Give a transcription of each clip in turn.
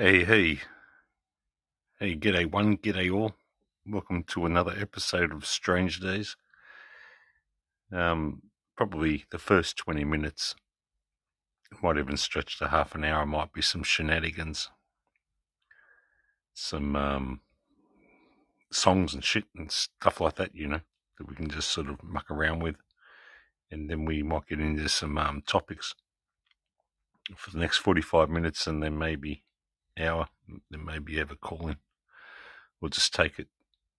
Hey, hey, hey, g'day one, g'day all. Welcome to another episode of Strange Days. Um, probably the first 20 minutes, might even stretch to half an hour, might be some shenanigans, some um, songs and shit and stuff like that, you know, that we can just sort of muck around with. And then we might get into some um, topics for the next 45 minutes and then maybe hour, then maybe have a call in. We'll just take it,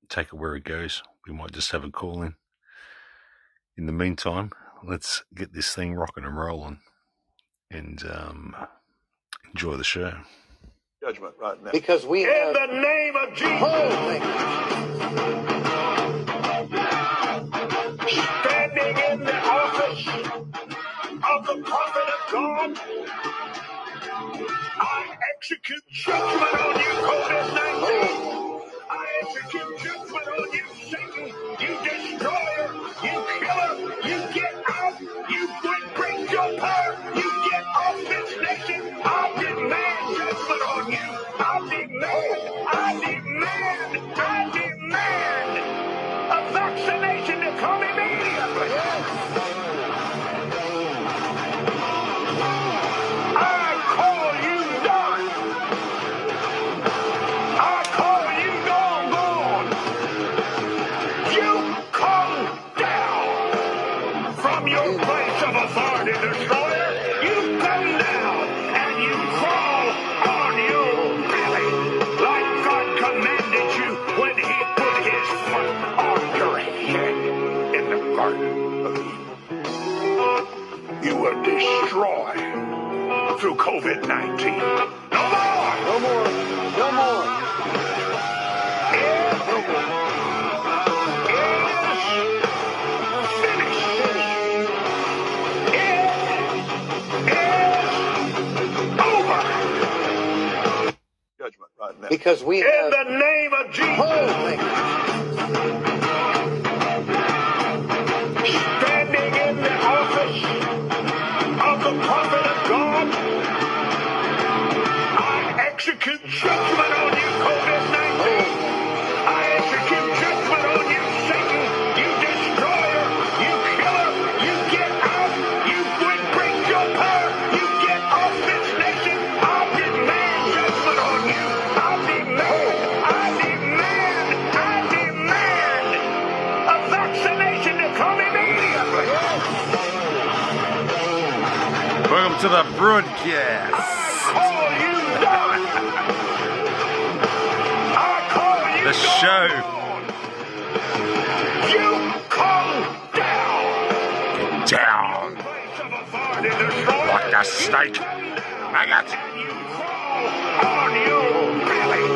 take it where it goes. We might just have a call in. In the meantime, let's get this thing rocking and rolling and um, enjoy the show. judgment right now. Because we In have. the name of Jesus, Holy. standing in the office of the prophet of God, I execute judgment on you, COVID 19. I execute judgment 19. No more! No more. No more. It is finished. It is over. Judgment right now. Because we In have. the name of Jesus, Holy. Welcome to the broadcast, show. You come down. Down authority, destroyer. like a snake. Maggot. And you crawl on your belly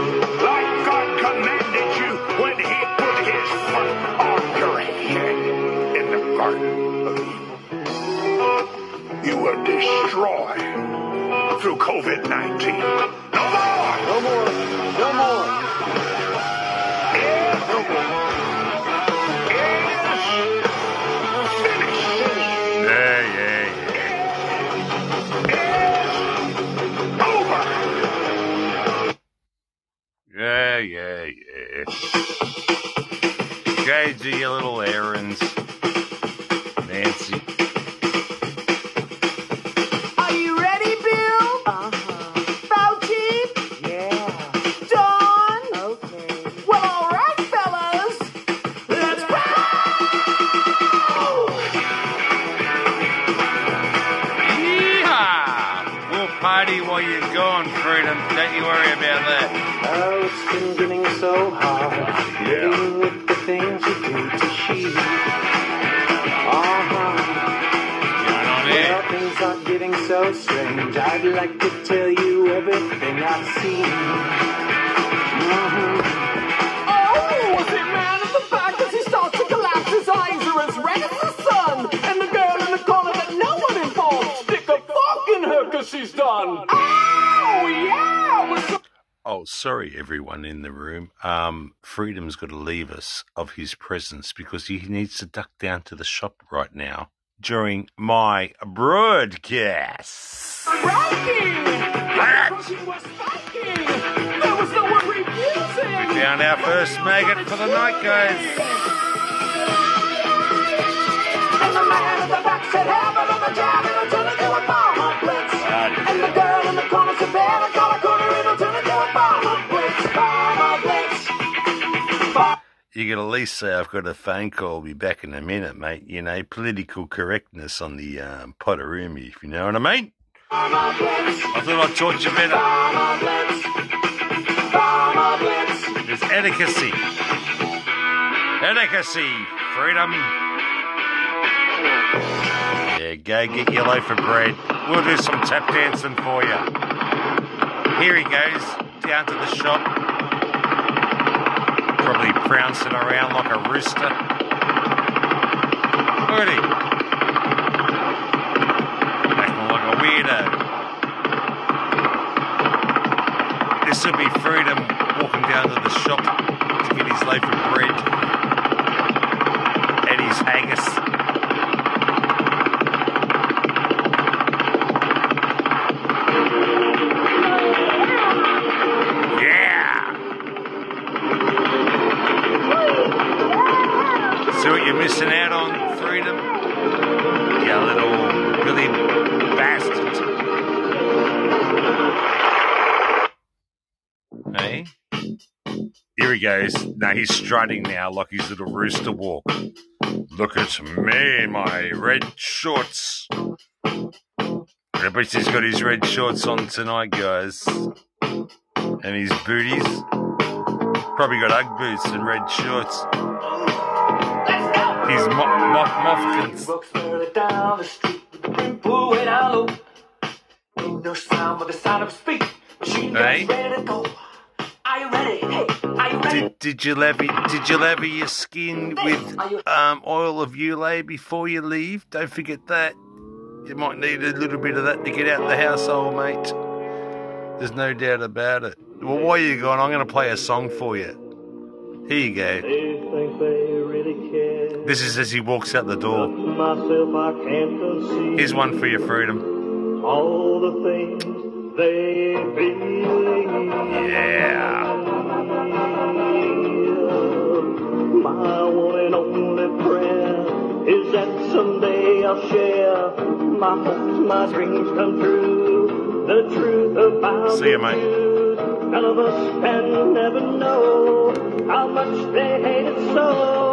like God commanded you when He put His foot on your head in the Garden of Eden. You were destroyed through COVID 19. Yeah. Do your little errands, I'd like to tell you everything I've seen. Oh, was it man at the back as he starts to collapse? His eyes are as red as the sun. And the girl in the corner that no one informed. Stick a fork in her because she's done. Oh, yeah! So- Oh, sorry, everyone in the room. Um, Freedom's got to leave us of his presence because he needs to duck down to the shop right now during my broadcast. Found our first maggot for the night, guys. You could at least say I've got a phone call. Be back in a minute, mate. You know, political correctness on the um, Potteroomy, if you know what I mean. I thought I'd taught you better. There's etiquette. Etiquette. Freedom. Yeah, go get your loaf of bread. We'll do some tap dancing for you. Here he goes, down to the shop. Probably prancing around like a rooster. Look at him. Acting like a weirdo. This would be freedom walking down to the shop to get his loaf of bread and his haggis. Missing out on, freedom? You little Billy bastard. Hey? Here he goes. Now he's strutting now like his little rooster walk. Look at me, my red shorts. I bet he's got his red shorts on tonight, guys. And his booties. Probably got Ugg boots and red shorts. His mo- mo- moffkins. Walks further down the street with the brim pulled way down. Ain't no sound but the sound of his feet. Machine guns Hey? ready to go. Are you ready? Hey, are you ready? Did, did you lather did you lather your skin with um, oil of Ulay before you leave? Don't forget that. You might need a little bit of that to get out the household, mate. There's no doubt about it. Well, while you're gone, I'm going to play a song for you. Here you go. This is as he walks out the door. Myself, I can't Here's one for your freedom. all the things they believe. Yeah. My one and only prayer is that someday I'll share my hopes, my dreams come true. The truth about See ya, mate. None of us can ever know how much they hate it so.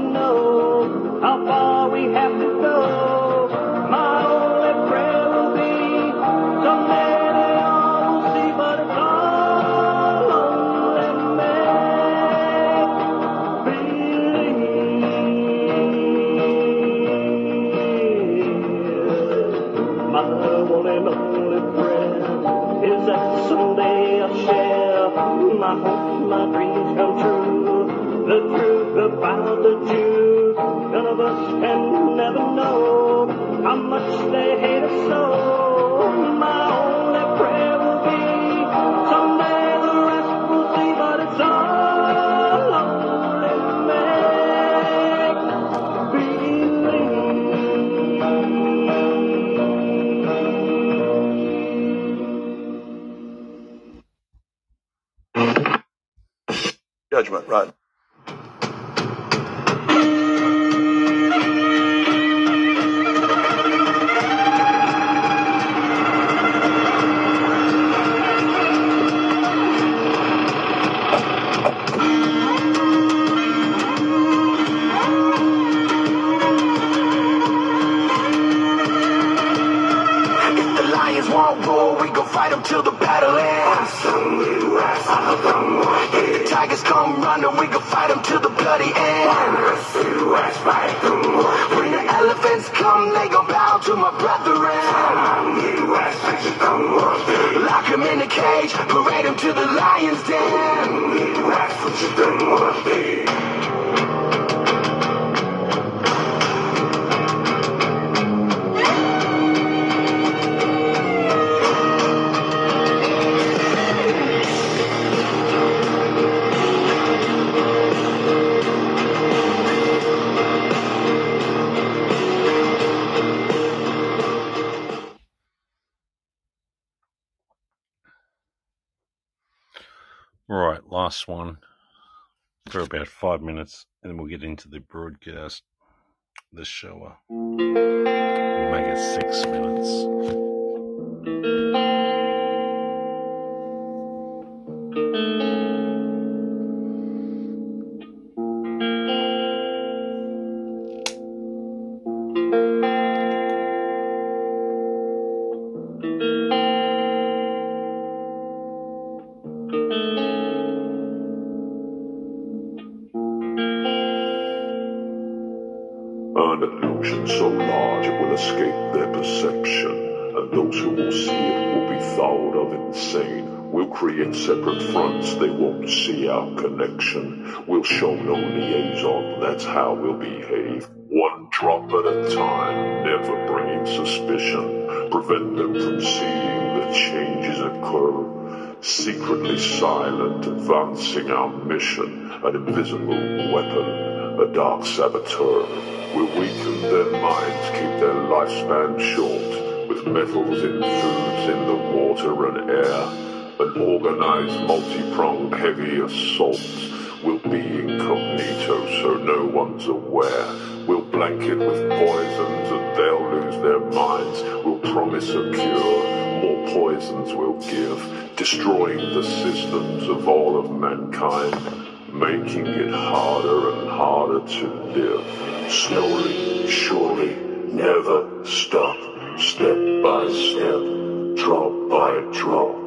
Judgment, right? Minutes, and then we'll get into the broadcast. The show. We'll make it six minutes. Escape their perception, and those who will see it will be thought of insane. We'll create separate fronts, they won't see our connection. We'll show no liaison, that's how we'll behave. One drop at a time, never bringing suspicion. Prevent them from seeing the changes occur. Secretly silent, advancing our mission, an invisible weapon, a dark saboteur. We'll weaken their minds, keep their lifespan short, with metals in foods, in the water and air. An organized, multi-pronged, heavy assault. We'll be incognito, so no one's aware. We'll blanket with poisons and they'll lose their minds. We'll promise a cure, more poisons we'll give, destroying the systems of all of mankind making it harder and harder to live. Slowly, surely, never stop, step by step, drop by drop.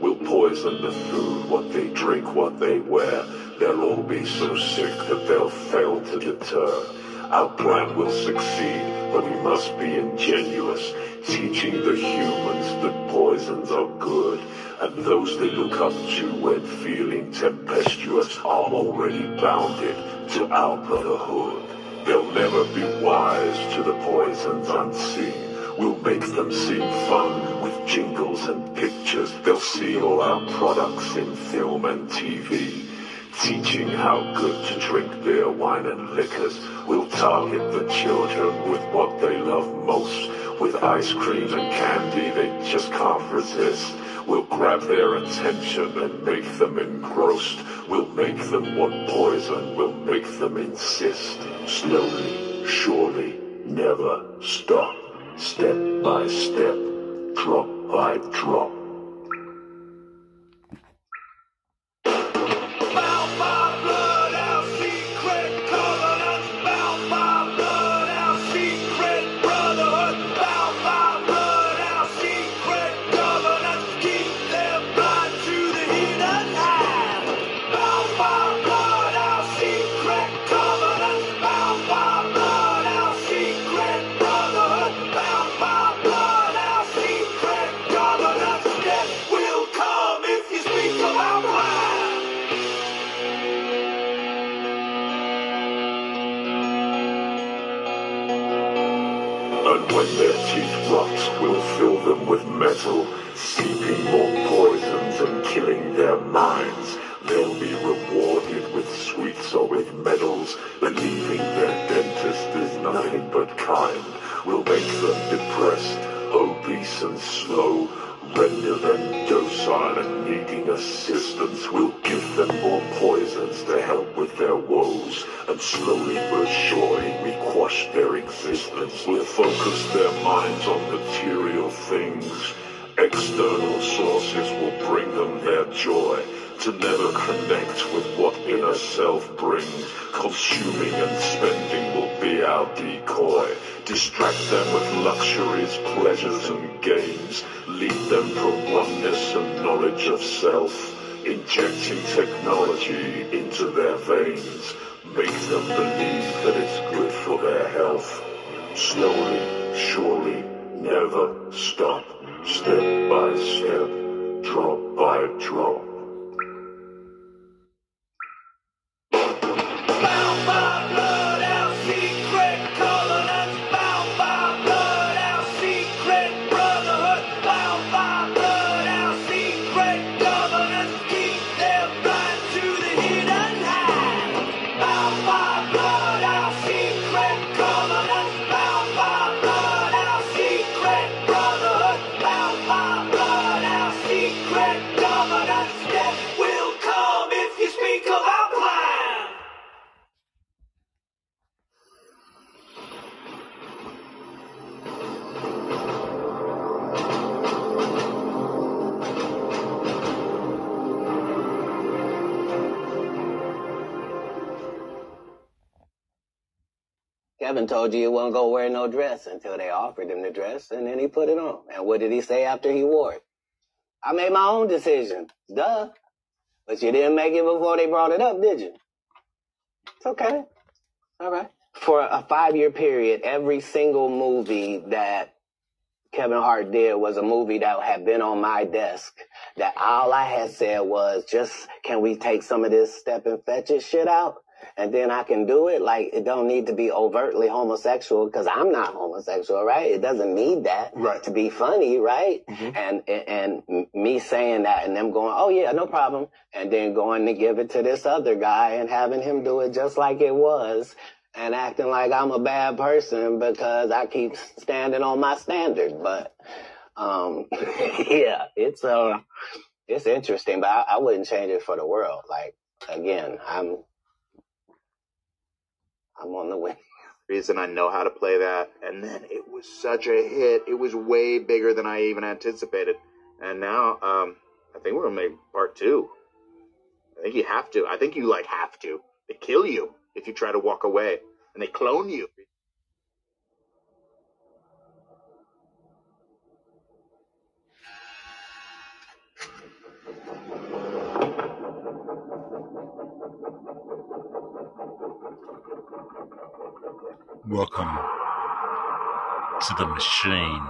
Will poison the food, what they drink, what they wear. They'll all be so sick that they'll fail to deter. Our plan will succeed, but we must be ingenuous, teaching the humans that poisons are good, and those they look up to when feeling tempestuous are already bounded to our brotherhood. They'll never be wise to the poisons unseen. We'll make them seem fun jingles and pictures. They'll see all our products in film and TV. Teaching how good to drink beer, wine and liquors. We'll target the children with what they love most. With ice cream and candy they just can't resist. We'll grab their attention and make them engrossed. We'll make them want poison. We'll make them insist. Slowly, surely, never stop. Step by step, drop by drop. Metal, seeping more poisons and killing their minds. They'll be rewarded with sweets or with medals, believing their dentist is nothing but kind. Will make them depressed, obese and slow, render them docile and needing assistance. We'll give them more poisons to help with their woes, and slowly but surely we quash their existence. We'll focus their minds on material things. External sources will bring them their joy to never connect with what inner self brings. Consuming and spending will be our decoy. Distract them with luxuries, pleasures and games. Lead them from oneness and knowledge of self. Injecting technology into their veins. Make them believe that it's good for their health. Slowly, surely, never stop. Step by step, drop by drop. Told you he wasn't gonna wear no dress until they offered him the dress, and then he put it on. And what did he say after he wore it? I made my own decision. Duh. But you didn't make it before they brought it up, did you? It's okay. All right. For a five year period, every single movie that Kevin Hart did was a movie that had been on my desk. That all I had said was, just can we take some of this step and fetch it shit out? And then I can do it. Like it don't need to be overtly homosexual because I'm not homosexual, right? It doesn't need that Right. to be funny, right? And, and and me saying that and them going, oh yeah, no problem, and then going to give it to this other guy and having him do it just like it was and acting like I'm a bad person because I keep standing on my standard. But um, yeah, it's uh, it's interesting, but I, I wouldn't change it for the world. Like again, I'm I'm on the win. reason I know how to play that. And then it was such a hit. It was way bigger than I even anticipated. And now, um, I think we're gonna make part two. I think you have to. I think you like have to. They kill you if you try to walk away, and they clone you. Welcome to the machine.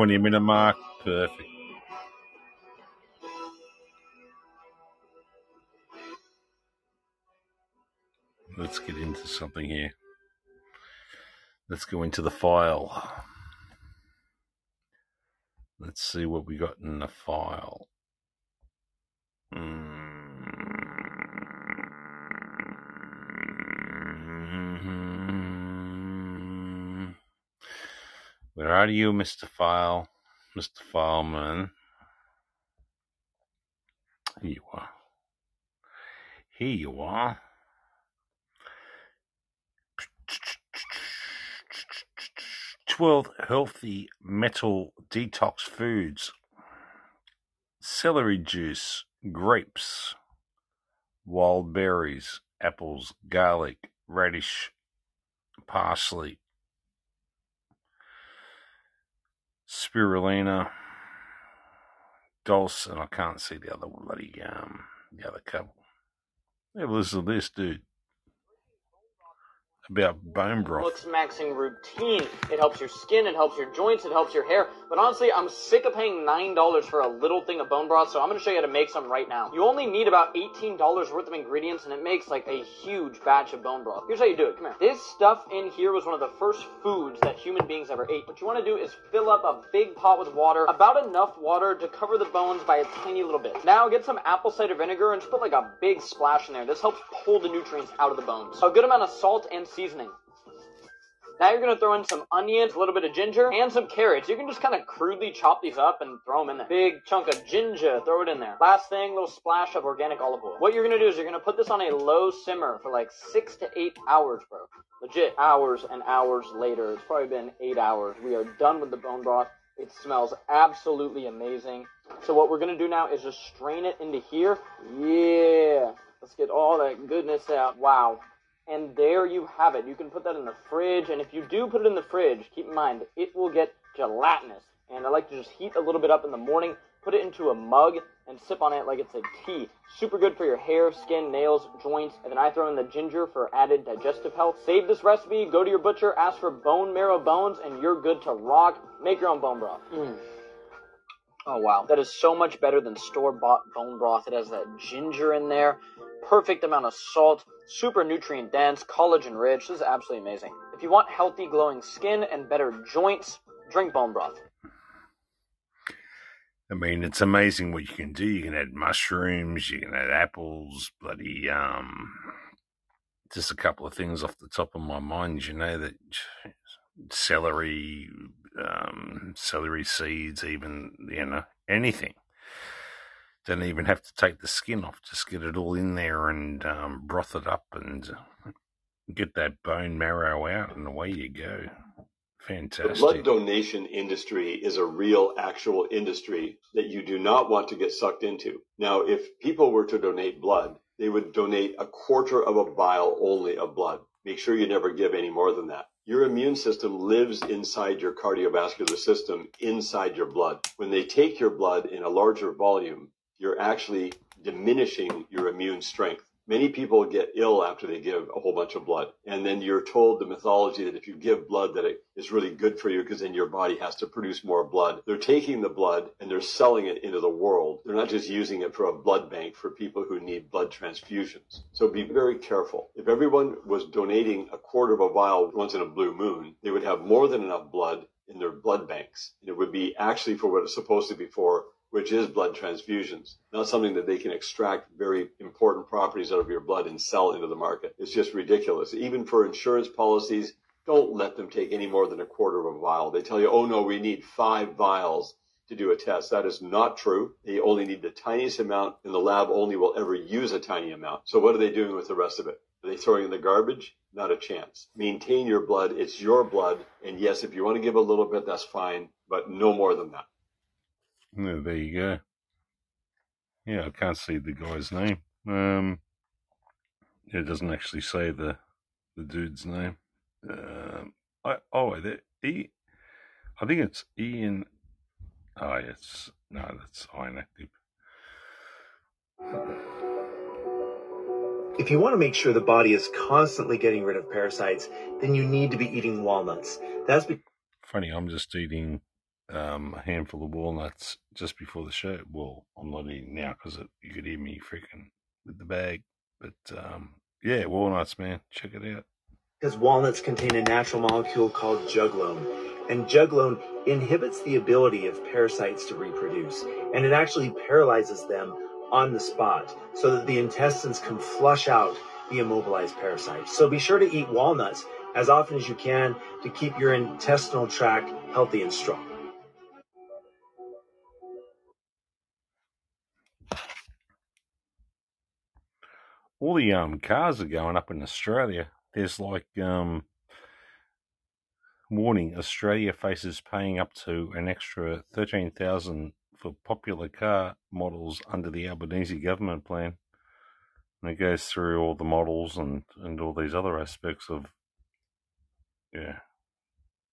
20 minute mark. Perfect. Let's get into something here. Let's go into the file. Let's see what we got in the file. Mm. Where are you, Mr. File? Mr. Fileman? Here you are. Here you are. 12 healthy metal detox foods celery juice, grapes, wild berries, apples, garlic, radish, parsley, spirulina, dulse, and I can't see the other bloody um the other couple. Yeah, listen to this, dude. About bone broth. looks maxing routine. It helps your skin, it helps your joints, it helps your hair. But honestly, I'm sick of paying $9 for a little thing of bone broth, so I'm gonna show you how to make some right now. You only need about $18 worth of ingredients, and it makes like a huge batch of bone broth. Here's how you do it. Come here. This stuff in here was one of the first foods that human beings ever ate. What you wanna do is fill up a big pot with water, about enough water to cover the bones by a tiny little bit. Now get some apple cider vinegar and just put like a big splash in there. This helps pull the nutrients out of the bones. A good amount of salt and seasoning. Now you're going to throw in some onions, a little bit of ginger, and some carrots. You can just kind of crudely chop these up and throw them in there. Big chunk of ginger, throw it in there. Last thing, little splash of organic olive oil. What you're going to do is you're going to put this on a low simmer for like six to eight hours, bro. Legit, hours and hours later. It's probably been eight hours. We are done with the bone broth. It smells absolutely amazing. So what we're going to do now is just strain it into here. Yeah. Let's get all that goodness out. Wow. And there you have it. You can put that in the fridge, and if you do put it in the fridge, keep in mind it will get gelatinous. And I like to just heat a little bit up in the morning, put it into a mug, and sip on it like it's a tea. Super good for your hair, skin, nails, joints. And then I throw in the ginger for added digestive health. Save this recipe, go to your butcher, ask for bone marrow bones, and you're good to rock. Make your own bone broth. Mm. Oh wow, that is so much better than store bought bone broth. It has that ginger in there, perfect amount of salt, super nutrient dense, collagen rich. This is absolutely amazing. If you want healthy, glowing skin and better joints, drink bone broth. I mean, it's amazing what you can do. You can add mushrooms, you can add apples, bloody, um, just a couple of things off the top of my mind, you know, that celery, um, celery seeds, even, you know, anything. Don't even have to take the skin off, just get it all in there and um, broth it up and get that bone marrow out, and away you go. Fantastic. The blood donation industry is a real, actual industry that you do not want to get sucked into. Now, if people were to donate blood, they would donate a quarter of a vial only of blood. Make sure you never give any more than that. Your immune system lives inside your cardiovascular system, inside your blood. When they take your blood in a larger volume, you're actually diminishing your immune strength. Many people get ill after they give a whole bunch of blood. And then you're told the mythology that if you give blood that it is really good for you because then your body has to produce more blood. They're taking the blood and they're selling it into the world. They're not just using it for a blood bank for people who need blood transfusions. So be very careful. If everyone was donating a quarter of a vial once in a blue moon, they would have more than enough blood in their blood banks. And It would be actually for what it's supposed to be for, which is blood transfusions, not something that they can extract very important properties out of your blood and sell into the market. It's just ridiculous. Even for insurance policies, don't let them take any more than a quarter of a vial. They tell you, oh no, we need five vials to do a test. That is not true. They only need the tiniest amount and the lab only will ever use a tiny amount. So what are they doing with the rest of it? Are they throwing in the garbage? Not a chance. Maintain your blood. It's your blood. And yes, if you want to give a little bit, that's fine, but no more than that. Yeah, there you go. Yeah, I can't see the guy's name. Um, it doesn't actually say the the dude's name. Um, I, oh, the, E. I think it's Ian. Oh, it's no, that's inactive. If you want to make sure the body is constantly getting rid of parasites, then you need to be eating walnuts. That's because Funny, I'm just eating um, a handful of walnuts just before the show. Well, I'm not eating now because you could hear me freaking with the bag. But um, yeah, walnuts, man, check it out. because walnuts contain a natural molecule called juglone. And juglone inhibits the ability of parasites to reproduce. And it actually paralyzes them on the spot so that the intestines can flush out the immobilized parasites. So be sure to eat walnuts as often as you can to keep your intestinal tract healthy and strong. All the um cars are going up in Australia. There's like um warning: Australia faces paying up to an extra thirteen thousand for popular car models under the Albanese government plan. And it goes through all the models and and all these other aspects of yeah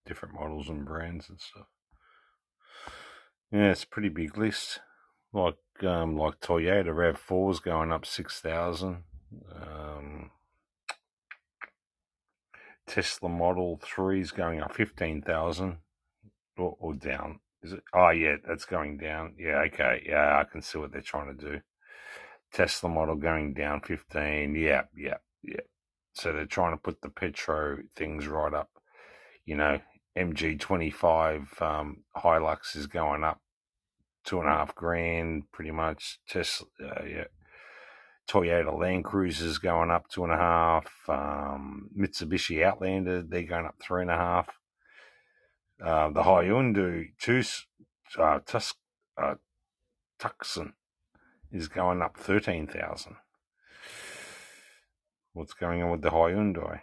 different models and brands and stuff. Yeah, it's a pretty big list. Like um like Toyota Rav Four's going up six thousand. Um, Tesla Model 3 is going up 15,000 or, or down. Is it? Oh, yeah, that's going down. Yeah, okay. Yeah, I can see what they're trying to do. Tesla Model going down 15. Yeah, yeah, yeah. So they're trying to put the Petro things right up. You know, MG25 um, Hilux is going up two and a half grand, pretty much. Tesla, uh, yeah. Toyota Land Cruiser's going up two and a half. Um, Mitsubishi Outlander, they're going up three and a half. Uh, the Hyundai Tus, uh, Tus, uh, Tucson is going up 13,000. What's going on with the Hyundai?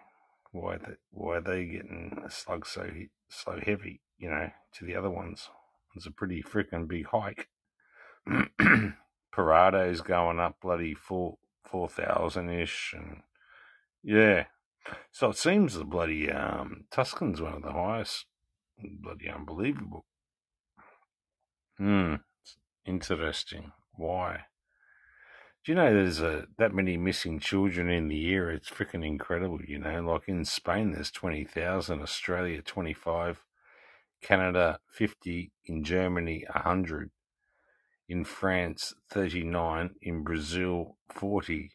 Why they, why are they getting a slug so so heavy, you know, to the other ones? It's a pretty freaking big hike. Prado's going up bloody four four thousand ish, and yeah. So it seems the bloody um, Tucson's one of the highest. Bloody unbelievable. Hmm. Interesting. Why? Do you know there's a that many missing children in the year? It's freaking incredible. You know, like in Spain, there's twenty thousand, Australia twenty five, Canada fifty, in Germany hundred in France 39, in Brazil 40,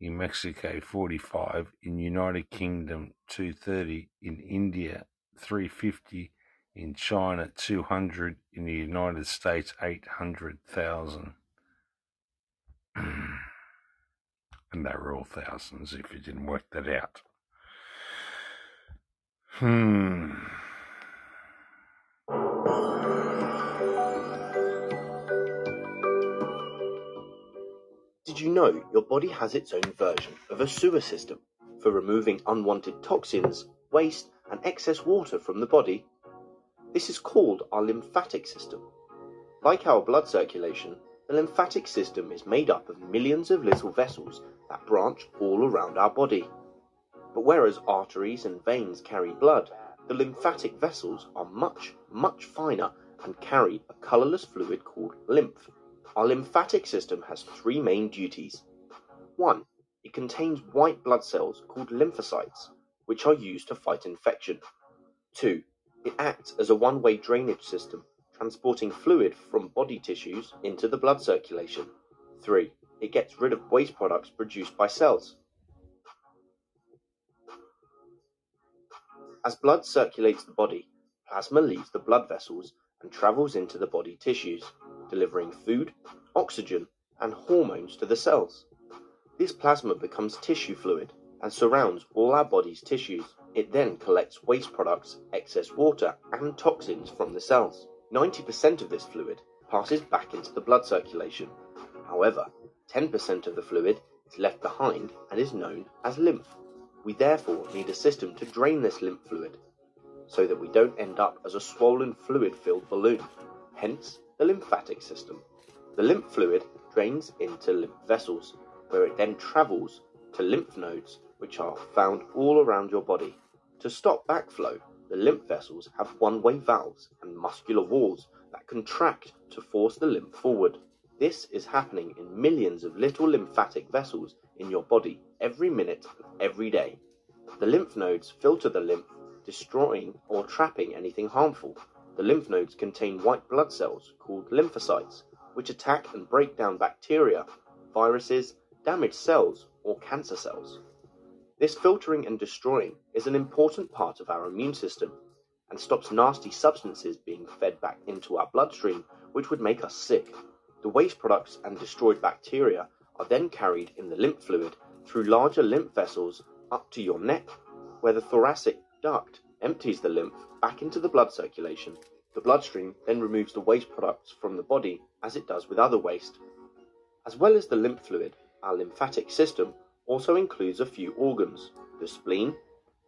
in Mexico 45, in United Kingdom 230, in India 350, in China 200, in the United States 800,000. and they were all thousands if you didn't work that out. Hmm. Did you know your body has its own version of a sewer system for removing unwanted toxins, waste, and excess water from the body? This is called our lymphatic system. Like our blood circulation, the lymphatic system is made up of millions of little vessels that branch all around our body. But whereas arteries and veins carry blood, the lymphatic vessels are much, much finer and carry a colourless fluid called lymph. Our lymphatic system has three main duties. One, it contains white blood cells called lymphocytes, which are used to fight infection. Two, it acts as a one way drainage system, transporting fluid from body tissues into the blood circulation. Three, it gets rid of waste products produced by cells. As blood circulates the body, plasma leaves the blood vessels and travels into the body tissues, delivering food, oxygen, and hormones to the cells. This plasma becomes tissue fluid and surrounds all our body's tissues. It then collects waste products, excess water, and toxins from the cells. 90% of this fluid passes back into the blood circulation. However, 10% of the fluid is left behind and is known as lymph. We therefore need a system to drain this lymph fluid so that we don't end up as a swollen fluid filled balloon, hence the lymphatic system. The lymph fluid drains into lymph vessels, where it then travels to lymph nodes, which are found all around your body. To stop backflow, the lymph vessels have one way valves and muscular walls that contract to force the lymph forward. This is happening in millions of little lymphatic vessels in your body every minute of every day. The lymph nodes filter the lymph, destroying or trapping anything harmful. The lymph nodes contain white blood cells called lymphocytes, which attack and break down bacteria, viruses, damaged cells, or cancer cells. This filtering and destroying is an important part of our immune system and stops nasty substances being fed back into our bloodstream, which would make us sick. The waste products and destroyed bacteria are then carried in the lymph fluid through larger lymph vessels up to your neck, where the thoracic duct empties the lymph back into the blood circulation. The bloodstream then removes the waste products from the body as it does with other waste. As well as the lymph fluid, our lymphatic system also includes a few organs the spleen,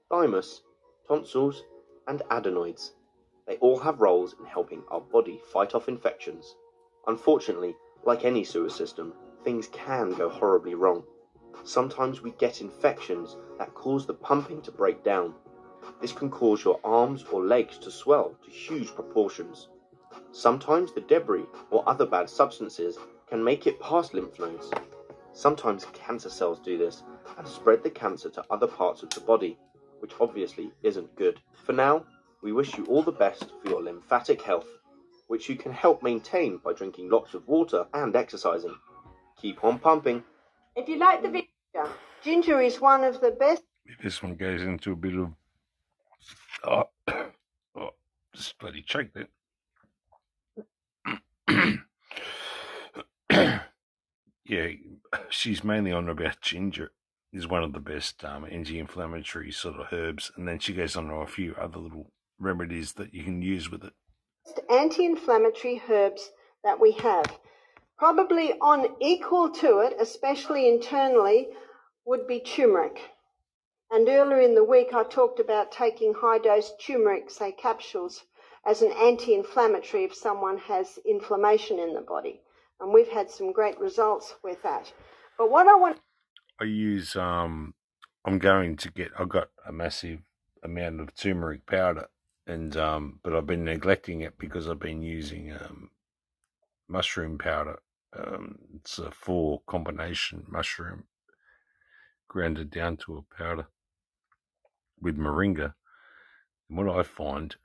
thymus, tonsils, and adenoids. They all have roles in helping our body fight off infections. Unfortunately, like any sewer system, things can go horribly wrong. Sometimes we get infections that cause the pumping to break down. This can cause your arms or legs to swell to huge proportions. Sometimes the debris or other bad substances can make it past lymph nodes. Sometimes cancer cells do this and spread the cancer to other parts of the body, which obviously isn't good. For now, we wish you all the best for your lymphatic health, which you can help maintain by drinking lots of water and exercising. Keep on pumping. If you like the video, ginger is one of the best. This one goes into a bit of. Oh, oh just bloody choked it. yeah, she's mainly on about ginger is one of the best um, anti-inflammatory sort of herbs, and then she goes on to a few other little remedies that you can use with it. anti-inflammatory herbs that we have. Probably on equal to it, especially internally, would be turmeric. And earlier in the week, I talked about taking high dose turmeric, say capsules, as an anti inflammatory if someone has inflammation in the body. And we've had some great results with that. But what I want I use um I'm going to get I've got a massive amount of turmeric powder and um but I've been neglecting it because I've been using um mushroom powder. Um it's a four combination mushroom grounded down to a powder with moringa. And what I find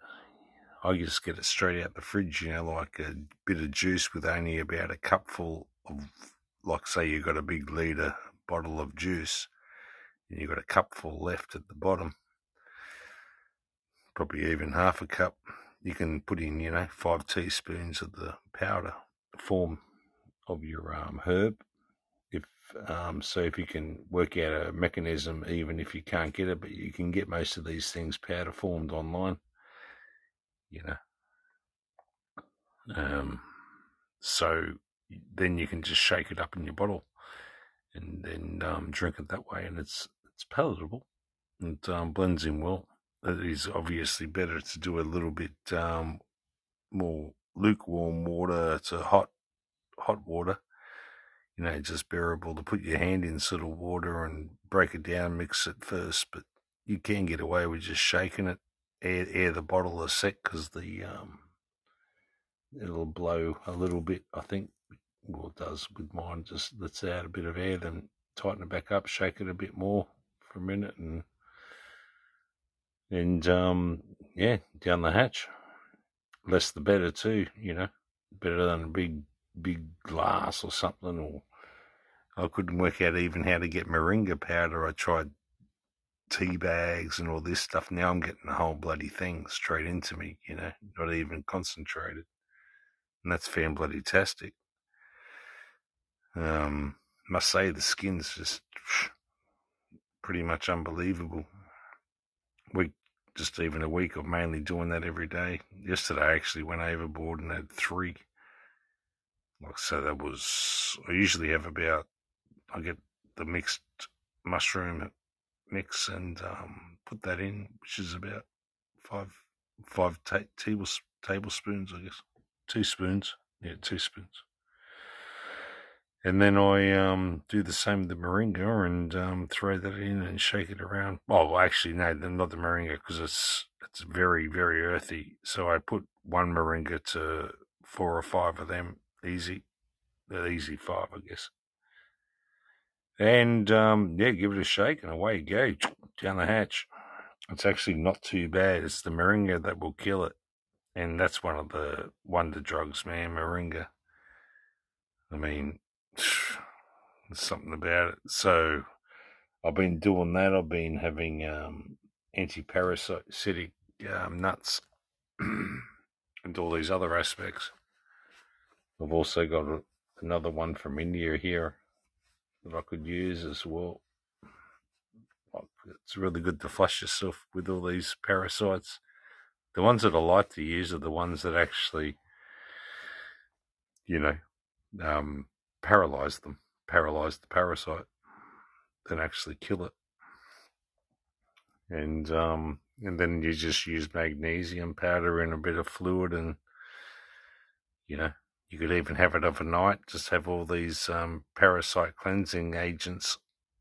I just get it straight out the fridge, you know, like a bit of juice with only about a cupful of like say you've got a big liter bottle of juice and you've got a cupful left at the bottom, probably even half a cup, you can put in, you know, five teaspoons of the powder form of your um, herb. Um, so, if you can work out a mechanism, even if you can't get it, but you can get most of these things powder formed online, you know. Um, so then you can just shake it up in your bottle and then um, drink it that way, and it's it's palatable. It um, blends in well. It is obviously better to do a little bit um, more lukewarm water to hot hot water. You know, just bearable to put your hand in sort of water and break it down, mix it first. But you can get away with just shaking it, air, air the bottle a sec because the um, it'll blow a little bit. I think well, it does with mine. Just lets out a bit of air, then tighten it back up, shake it a bit more for a minute, and and um, yeah, down the hatch. Less the better too, you know. Better than a big big glass or something. Or I couldn't work out even how to get moringa powder. I tried tea bags and all this stuff. Now I'm getting the whole bloody thing straight into me, you know, not even concentrated. And that's fan bloody tastic. Um, must say the skin's just pretty much unbelievable. We just even a week of mainly doing that every day. Yesterday I actually went overboard and had three. Like so that was I usually have about I get the mixed mushroom mix and um, put that in, which is about five five ta- tables, tablespoons, I guess, teaspoons. Yeah, teaspoons. And then I um, do the same with the moringa and um, throw that in and shake it around. Oh, actually, no, not the moringa because it's it's very very earthy. So I put one moringa to four or five of them, easy, the easy five, I guess. And um, yeah, give it a shake and away you go down the hatch. It's actually not too bad. It's the moringa that will kill it. And that's one of the wonder drugs, man, moringa. I mean, there's something about it. So I've been doing that. I've been having um, anti-parasitic um, nuts and all these other aspects. I've also got another one from India here that I could use as well. It's really good to flush yourself with all these parasites. The ones that I like to use are the ones that actually, you know, um, paralyze them, paralyze the parasite, then actually kill it. And um, and then you just use magnesium powder in a bit of fluid, and you know, you could even have it overnight. Just have all these um, parasite cleansing agents,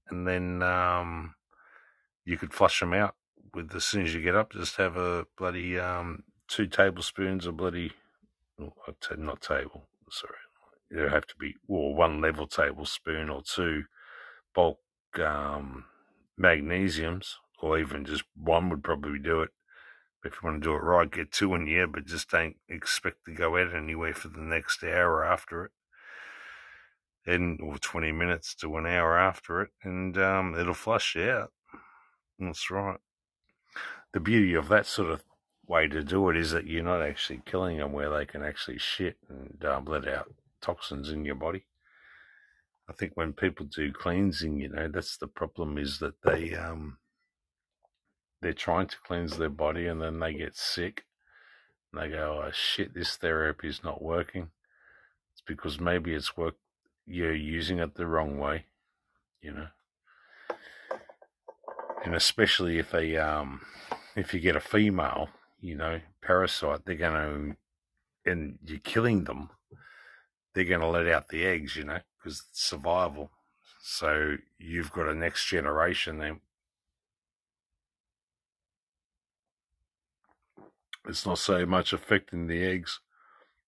and then um, you could flush them out with as soon as you get up. Just have a bloody um, two tablespoons of bloody, oh, not table, sorry. It'd have to be well, one level tablespoon or two bulk um, magnesiums, or even just one would probably do it. If you want to do it right, get two in here, but just don't expect to go out anywhere for the next hour after it. And or twenty minutes to an hour after it, and um, it'll flush you out. That's right. The beauty of that sort of way to do it is that you're not actually killing them where they can actually shit and um, let out toxins in your body. I think when people do cleansing, you know, that's the problem is that they um they're trying to cleanse their body and then they get sick and they go, Oh shit, this therapy is not working. It's because maybe it's work you're using it the wrong way, you know. And especially if they um if you get a female, you know, parasite, they're gonna and you're killing them, they're gonna let out the eggs, you know, because survival. So you've got a next generation then it's not so much affecting the eggs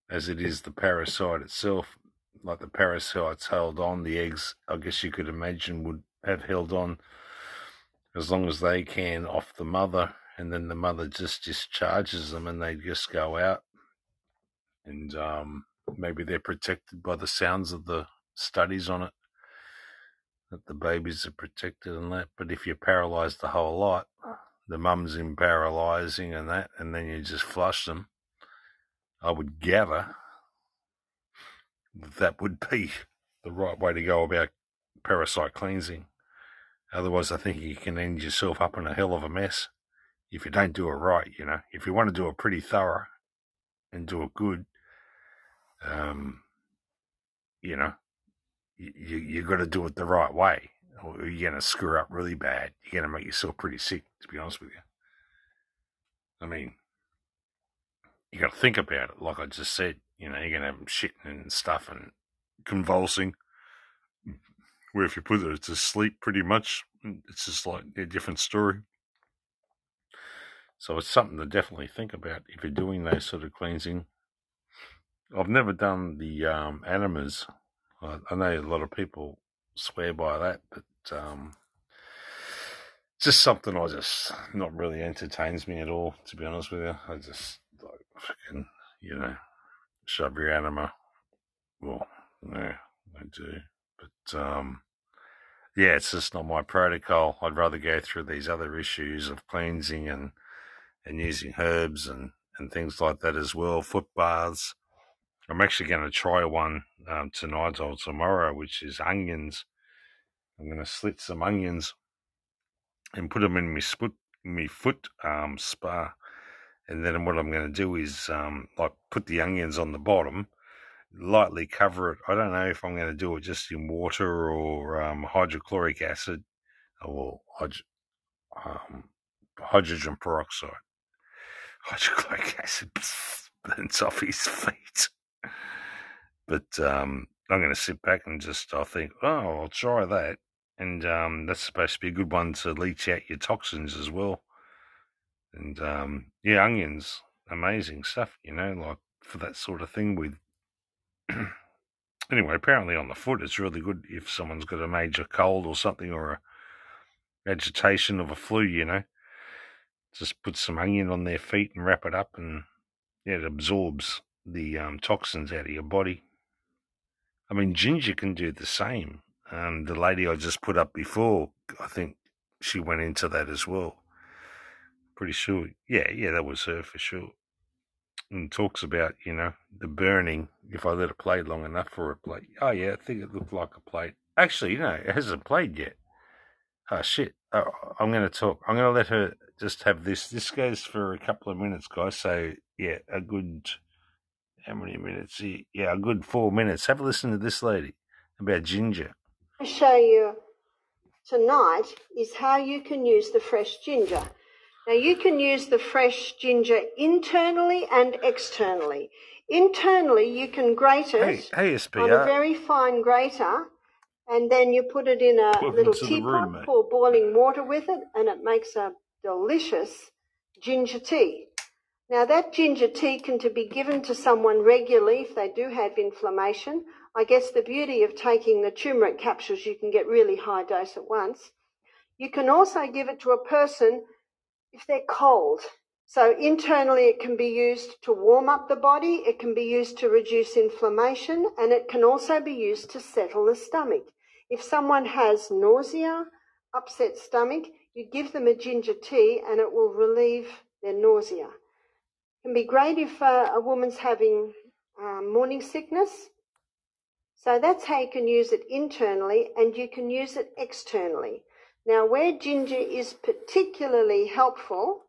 as it is the parasite itself. Like the parasite's held on, the eggs, I guess you could imagine, would have held on as long as they can off the mother, and then the mother just discharges them and they just go out. And um, maybe they're protected by the sounds of the studies on it, that the babies are protected and that. But if you paralyze the whole lot, the mum's in paralyzing and that, and then you just flush them, I would gather that would be the right way to go about parasite cleansing. Otherwise, I think you can end yourself up in a hell of a mess if you don't do it right. You know, if you want to do it pretty thorough and do it good, um, you know, you, you got to do it the right way, or you're gonna screw up really bad. You're gonna make yourself pretty sick, to be honest with you. I mean, you got to think about it. Like I just said, you know, you're gonna have shitting and stuff and convulsing. Where if you put it to sleep, pretty much, it's just like a different story. So it's something to definitely think about if you're doing those sort of cleansing. I've never done the um, enemas. I, I know a lot of people swear by that, but um, just something I just not really entertains me at all. To be honest with you, I just like fucking you know shove your enema. Well, no, I do, but um, yeah, it's just not my protocol. I'd rather go through these other issues of cleansing and and using herbs and and things like that as well. Foot baths. I'm actually going to try one um, tonight or tomorrow, which is onions. I'm going to slit some onions and put them in my my foot um, spa. And then what I'm going to do is um, like put the onions on the bottom, lightly cover it. I don't know if I'm going to do it just in water or um, hydrochloric acid or um, hydrogen peroxide. Hydrochloric acid burns off his feet. But um, I'm going to sit back and just I think, oh, I'll try that, and um, that's supposed to be a good one to leach out your toxins as well. And um, yeah, onions, amazing stuff, you know, like for that sort of thing with Anyway, apparently on the foot, it's really good if someone's got a major cold or something or a agitation of a flu, you know. Just put some onion on their feet and wrap it up, and yeah, it absorbs the um, toxins out of your body. I mean, ginger can do the same. Um, the lady I just put up before, I think she went into that as well. Pretty sure. Yeah, yeah, that was her for sure. And talks about, you know, the burning if I let it play long enough for a plate. Oh, yeah, I think it looked like a plate. Actually, no, it hasn't played yet. Oh, shit. Oh, I'm going to talk. I'm going to let her just have this. This goes for a couple of minutes, guys. So, yeah, a good, how many minutes? Yeah, a good four minutes. Have a listen to this lady about ginger. I show you tonight is how you can use the fresh ginger. Now you can use the fresh ginger internally and externally. Internally, you can grate it hey, on a very fine grater, and then you put it in a Welcome little teapot, pour boiling water with it, and it makes a delicious ginger tea. Now that ginger tea can to be given to someone regularly if they do have inflammation. I guess the beauty of taking the turmeric capsules, you can get really high dose at once. You can also give it to a person if they're cold. So internally it can be used to warm up the body, it can be used to reduce inflammation, and it can also be used to settle the stomach. If someone has nausea, upset stomach, you give them a ginger tea and it will relieve their nausea. Can be great if uh, a woman's having um, morning sickness. So that's how you can use it internally and you can use it externally. Now, where ginger is particularly helpful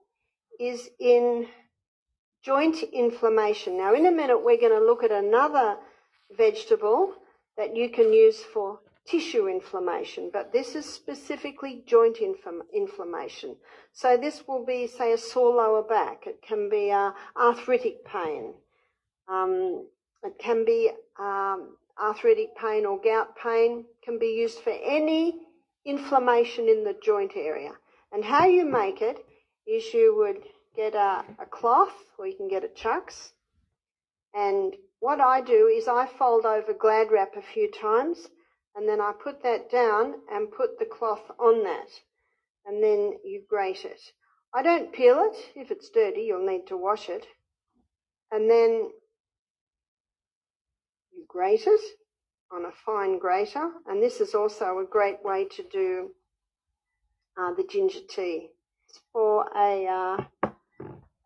is in joint inflammation. Now, in a minute, we're going to look at another vegetable that you can use for tissue inflammation, but this is specifically joint inflam- inflammation. So, this will be, say, a sore lower back, it can be uh, arthritic pain, um, it can be um, arthritic pain or gout pain, can be used for any inflammation in the joint area. And how you make it is you would get a, a cloth or you can get a chucks. And what I do is I fold over glad wrap a few times and then I put that down and put the cloth on that. And then you grate it. I don't peel it. If it's dirty, you'll need to wash it. And then you grate it on a fine grater. And this is also a great way to do uh, the ginger tea. It's for a, uh,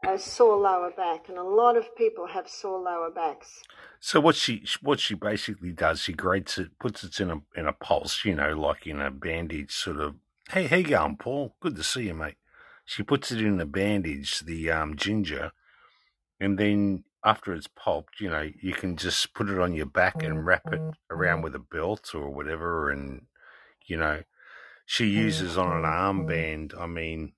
Uh, a sore lower back. And a lot of people have sore lower backs. So what she what she basically does, she grates it, puts it in a in a pulse, you know, like in a bandage sort of. Hey, how you going, Paul? Good to see you, mate. She puts it in a bandage, the um, ginger, and then after it's pulped, you know, you can just put it on your back and wrap it around mm-hmm. with a belt or whatever, and you know, she mm-hmm. uses on an armband. I mean,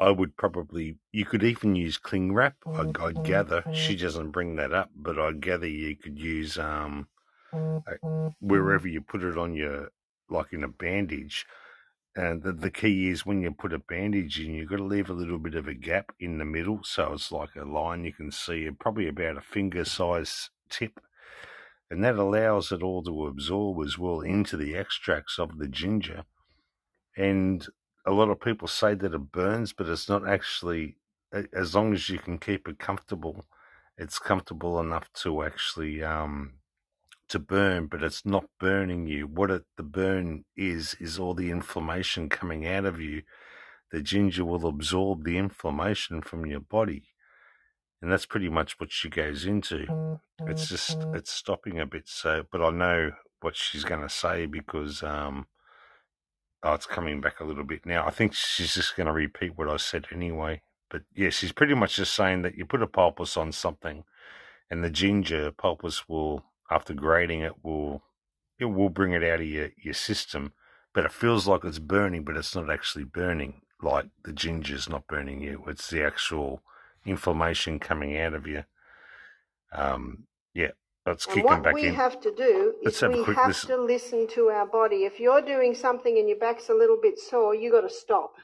I would probably, you could even use cling wrap. I, mm, I mm, gather she mm. doesn't bring that up, but I gather you could use um wherever you put it on your, like in a bandage. And the, the key is when you put a bandage in, you've got to leave a little bit of a gap in the middle, so it's like a line you can see, probably about a finger size tip, and that allows it all to absorb as well into the extracts of the ginger. And a lot of people say that it burns, but it's not actually. As long as you can keep it comfortable, it's comfortable enough to actually um, to burn, but it's not burning you. What it, the burn is is all the inflammation coming out of you. The ginger will absorb the inflammation from your body, and that's pretty much what she goes into. It's just it's stopping a bit. So, but I know what she's going to say because um, oh, it's coming back a little bit now. I think she's just going to repeat what I said anyway. But yeah, she's pretty much just saying that you put a pulpus on something, and the ginger pulpus will, after grating it, will it will bring it out of your, your system. But it feels like it's burning, but it's not actually burning. Like the ginger's not burning you; it's the actual inflammation coming out of you. Um, yeah, let's And kick them what we have to do Let's is have a we quick have listen. to listen to our body. If you're doing something and your back's a little bit sore, you got to stop.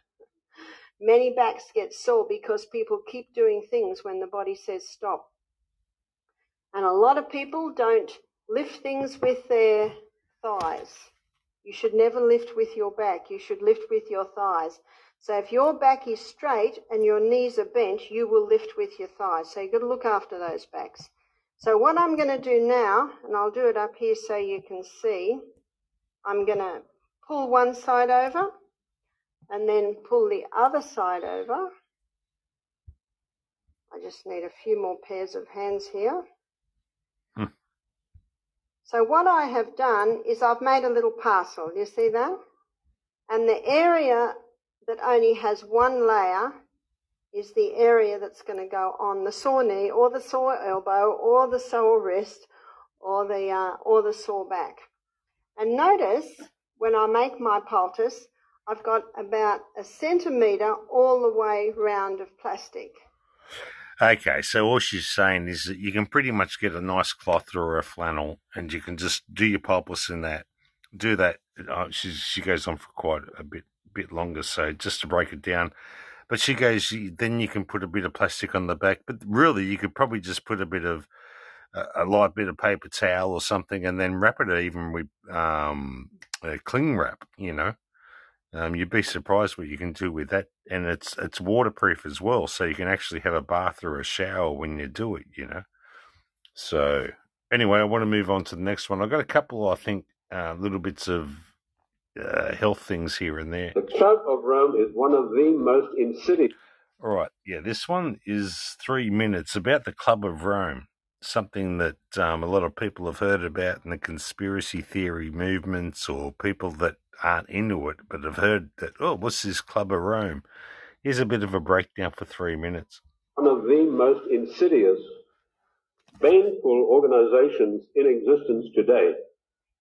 Many backs get sore because people keep doing things when the body says stop. And a lot of people don't lift things with their thighs. You should never lift with your back. You should lift with your thighs. So if your back is straight and your knees are bent, you will lift with your thighs. So you've got to look after those backs. So what I'm going to do now, and I'll do it up here so you can see, I'm going to pull one side over and then pull the other side over. I just need a few more pairs of hands here. Hmm. So what I have done is I've made a little parcel. You see that? And the area that only has one layer is the area that's going to go on the sore knee or the sore elbow or the sore wrist or the, uh, or the sore back. And notice when I make my poultice, I've got about a centimetre all the way round of plastic. Okay, so all she's saying is that you can pretty much get a nice cloth or a flannel, and you can just do your poultice in that. Do that. Uh, she she goes on for quite a bit bit longer, so just to break it down. But she goes, then you can put a bit of plastic on the back. But really, you could probably just put a bit of a, light bit of paper towel or something, and then wrap it even with um, cling wrap. You know, um, you'd be surprised what you can do with that, and it's it's waterproof as well, so you can actually have a bath or a shower when you do it. You know. So anyway, I want to move on to the next one. I've got a couple, I think, uh, little bits of uh, health things here and there. The Club of Rome is one of the most insidious. All right, yeah, this one is three minutes about the Club of Rome, something that um, a lot of people have heard about in the conspiracy theory movements or people that aren't into it but have heard that, oh, what's this Club of Rome? Here's a bit of a breakdown for three minutes. one of the most insidious, baneful organizations in existence today,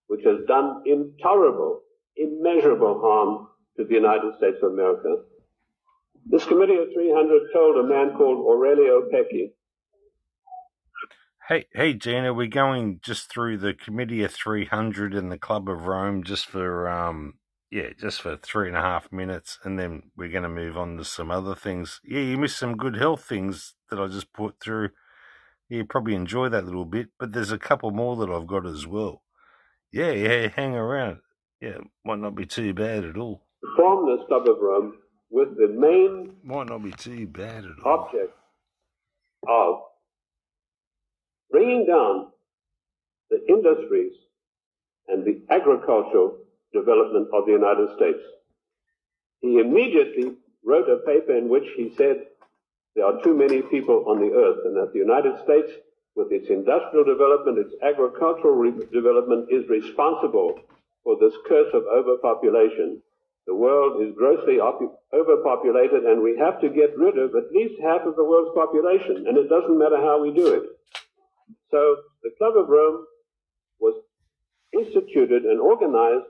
which has done intolerable, immeasurable harm to the United States of America. This committee of 300 told a man called Aurelio Peccei, Hey, hey, Gina, we're going just through the Committee of 300 and the Club of Rome just for, um, yeah, just for three and a half minutes, and then we're going to move on to some other things. Yeah, you missed some good health things that I just put through. Yeah, you probably enjoy that little bit, but there's a couple more that I've got as well. Yeah, yeah, hang around. Yeah, might not be too bad at all. From the Club of Rome with the main Might not be too bad at all. object of bringing down the industries and the agricultural development of the United States. He immediately wrote a paper in which he said there are too many people on the earth and that the United States, with its industrial development, its agricultural re- development, is responsible for this curse of overpopulation. The world is grossly overpopulated and we have to get rid of at least half of the world's population and it doesn't matter how we do it. So the Club of Rome was instituted and organized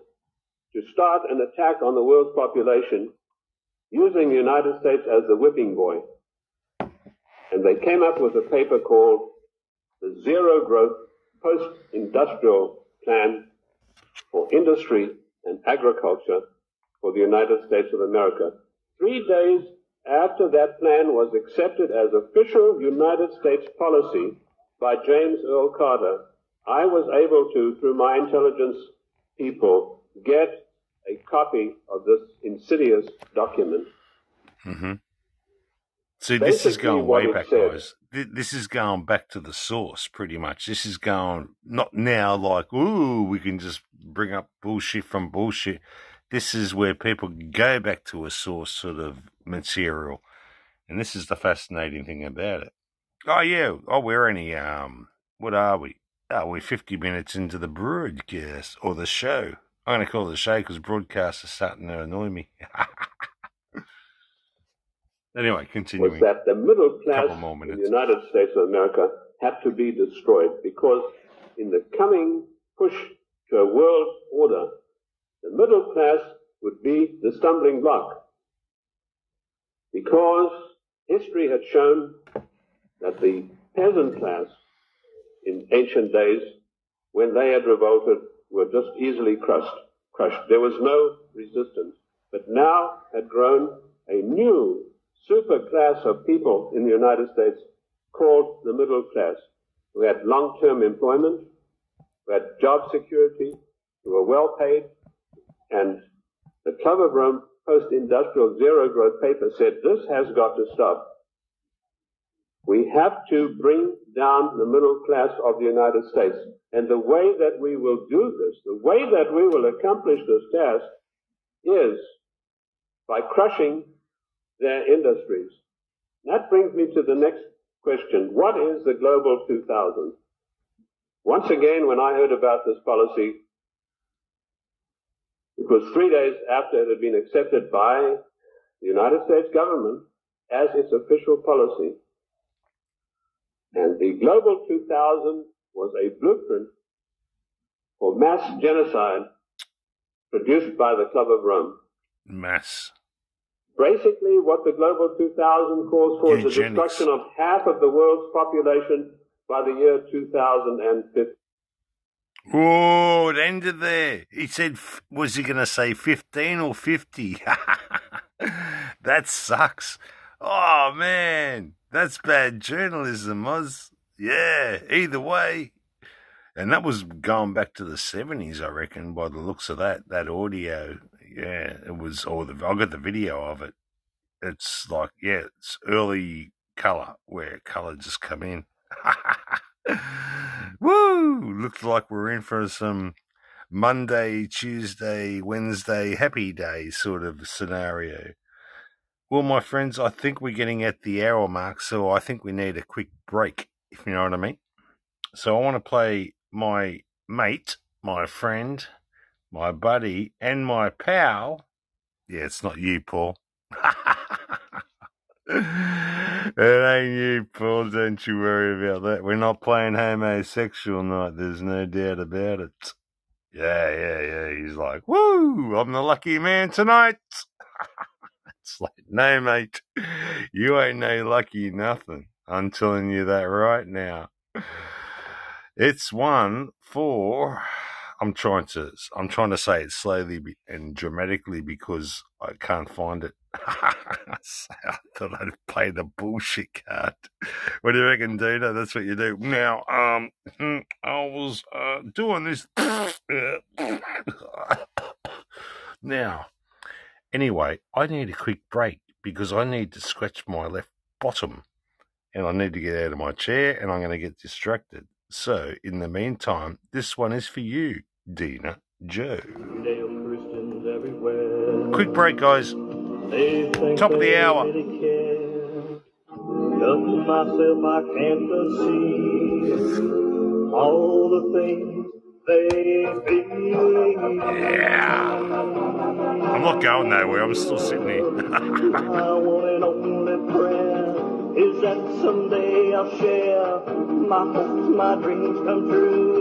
to start an attack on the world's population using the United States as the whipping boy. And they came up with a paper called the Zero Growth Post Industrial Plan for Industry and Agriculture for the United States of America. Three days after that plan was accepted as official United States policy by James Earl Carter, I was able to, through my intelligence people, get a copy of this insidious document. hmm See, this is going way back, said- guys. This is going back to the source, pretty much. This is going not now like, ooh, we can just bring up bullshit from bullshit. This is where people go back to a source sort of material, and this is the fascinating thing about it. Oh yeah, oh we're only um, what are we? Oh, we're fifty minutes into the broadcast or the show. I'm going to call it the show because broadcasts are starting to annoy me. anyway, continuing. was that the middle class in the United States of America had to be destroyed because in the coming push to a world order, the middle class would be the stumbling block. Because history had shown that the peasant class in ancient days, when they had revolted, were just easily crushed. crushed. There was no resistance. But now had grown a new super class of people in the United States called the middle class, who had long-term employment, who had job security, who were well paid. And the Club of Rome post-industrial zero growth paper said this has got to stop. We have to bring down the middle class of the United States. And the way that we will do this, the way that we will accomplish this task is by crushing their industries. That brings me to the next question. What is the Global 2000? Once again, when I heard about this policy, it was three days after it had been accepted by the United States government as its official policy. And the Global 2000 was a blueprint for mass genocide produced by the Club of Rome. Mass. Basically, what the Global 2000 calls for is the destruction of half of the world's population by the year 2050. Oh, it ended there. He said, was he going to say 15 or 50? that sucks. Oh, man. That's bad journalism, Oz. Yeah, either way. And that was going back to the 70s, I reckon, by the looks of that, that audio. Yeah, it was, or the, I got the video of it. It's like, yeah, it's early color, where color just come in. Woo! Looks like we're in for some Monday, Tuesday, Wednesday, happy day sort of scenario. Well, my friends, I think we're getting at the hour mark, so I think we need a quick break, if you know what I mean. So I want to play my mate, my friend, my buddy, and my pal. Yeah, it's not you, Paul. it ain't you, Paul. Don't you worry about that. We're not playing homosexual night. There's no doubt about it. Yeah, yeah, yeah. He's like, woo, I'm the lucky man tonight. it's like, no, mate, you ain't no lucky nothing. I'm telling you that right now. It's one for. I'm trying to. I'm trying to say it slowly and dramatically because I can't find it. I thought I'd play the bullshit card. What do you reckon, Dina? That's what you do. Now, um, I was uh, doing this. now, anyway, I need a quick break because I need to scratch my left bottom and I need to get out of my chair and I'm going to get distracted. So, in the meantime, this one is for you, Dina Joe. Quick break, guys. Top of the hour. Nothing myself I can't conceive. All the things. Yeah. I'm not going nowhere. I'm still sitting here. My one and only prayer is that someday I'll share my hopes, my dreams come true.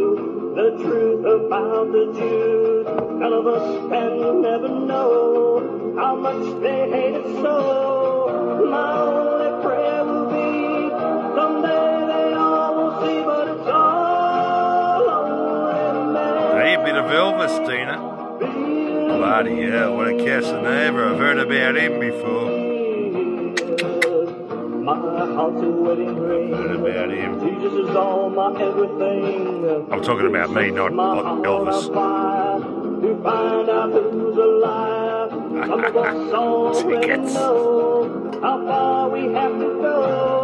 The truth about the Jews. None of us can never know how much they hate it so. My only prayer will be someday they all will see, but it's all only. Hey, a bit of Elvis, Dina. Bloody hell, what a Casanova. I've heard about him before. A wedding ring. Heard about him. Jesus is all my everything. I'm talking about me, not, not Elvis. To find out who's alive. Some of us already know how far we have to go.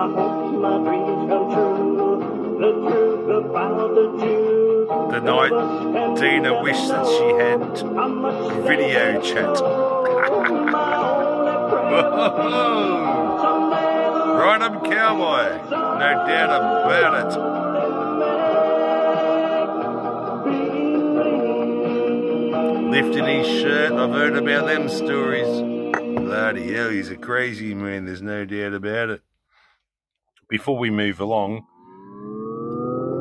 My hopes, my dreams come true. The truth about the Jews. The night Dina wished that she had video chat. right up cowboy. No doubt about it. Lifting his shirt, I've heard about them stories. Bloody hell, he's a crazy man, there's no doubt about it. Before we move along,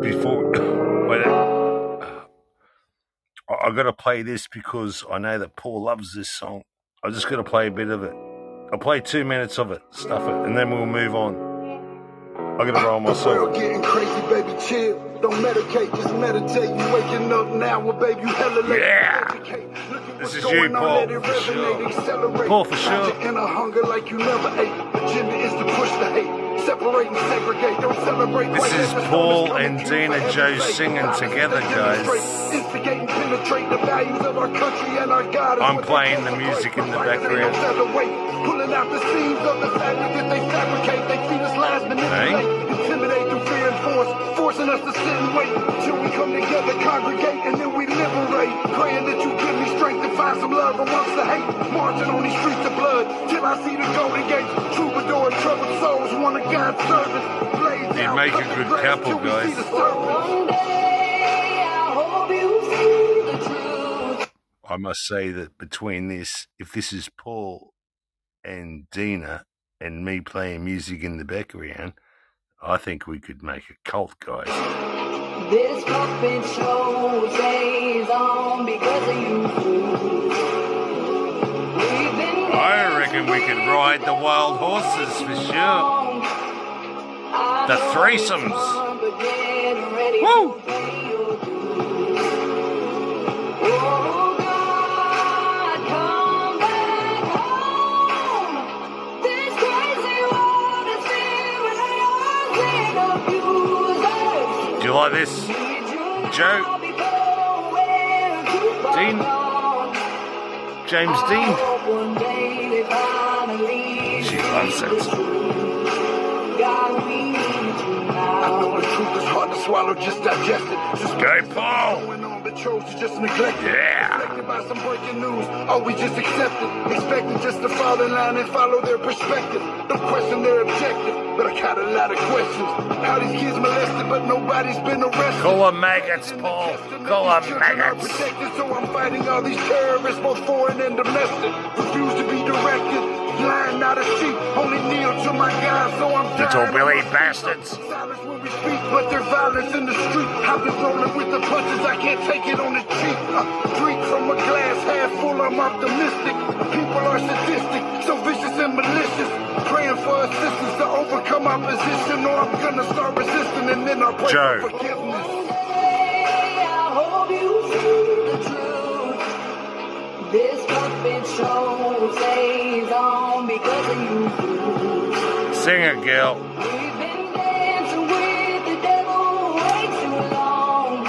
before. Wait, uh, I- got to play this because I know that Paul loves this song. I just got to play a bit of it. I'll play two minutes of it, stuff it, and then we'll move on. I gotta roll my The world getting crazy, baby, chill. Don't medicate, just meditate. You waking up now, well, baby, you hella late. Yeah. This is you, Paul, for sure. Paul, for sure. And a hunger like you never ate. Agenda is to push the hate. Separate and segregate. Don't celebrate. This is Paul and Dina Joe singing together, guys. Instigate and penetrate the values of our country and our God. I'm playing the music in the background. Ain't no featherweight. Pulling out the seams of the fabric that they fabricate. They feed us lies, manipulate, intimidate through fear and force, forcing us to sit and wait till we come together, congregate, and then we liberate. Praying that you give me strength to find some love amongst the hate. Marching on these streets of blood till I see the golden gates. Troubadour, troubled souls, one of God's servants. You make a good couple, till we see guys. I must say that between this, if this is Paul and Dina and me playing music in the background, I think we could make a cult, guys. This puppet show stays on because of you. I reckon we could ride the wild horses for sure. The threesomes. Woo! You like this? Joe? Dean? James Dean? She loves it. I know the truth is hard to swallow, just digest it. Just Go, Paul! Going on, chose to just neglect it. Yeah. Affected by some breaking news, or we just accept it. Expecting just to fall in line and follow their perspective. Don't question their objective, but I got a lot of questions. How these kids molested, but nobody's been arrested. Call them maggots, Paul. Children are maggots. protected, so I'm fighting all these terrorists, both foreign and domestic. Refuse to be directed, blind, not a sheep. Only kneel to my God, so I'm Little. Billy bastards. Silence when we speak, but their violence in the street. I've been rolling with the punches, I can't take it on the cheap. Uh, drink from a glass half full, I'm optimistic. People are sadistic, so vicious and malicious. Praying for assistance to overcome opposition, or I'm gonna start resisting, and then I'll pray Joe. for forgiveness. This puppet show stays Sing it, girl. We've been dancing with the devil way too long.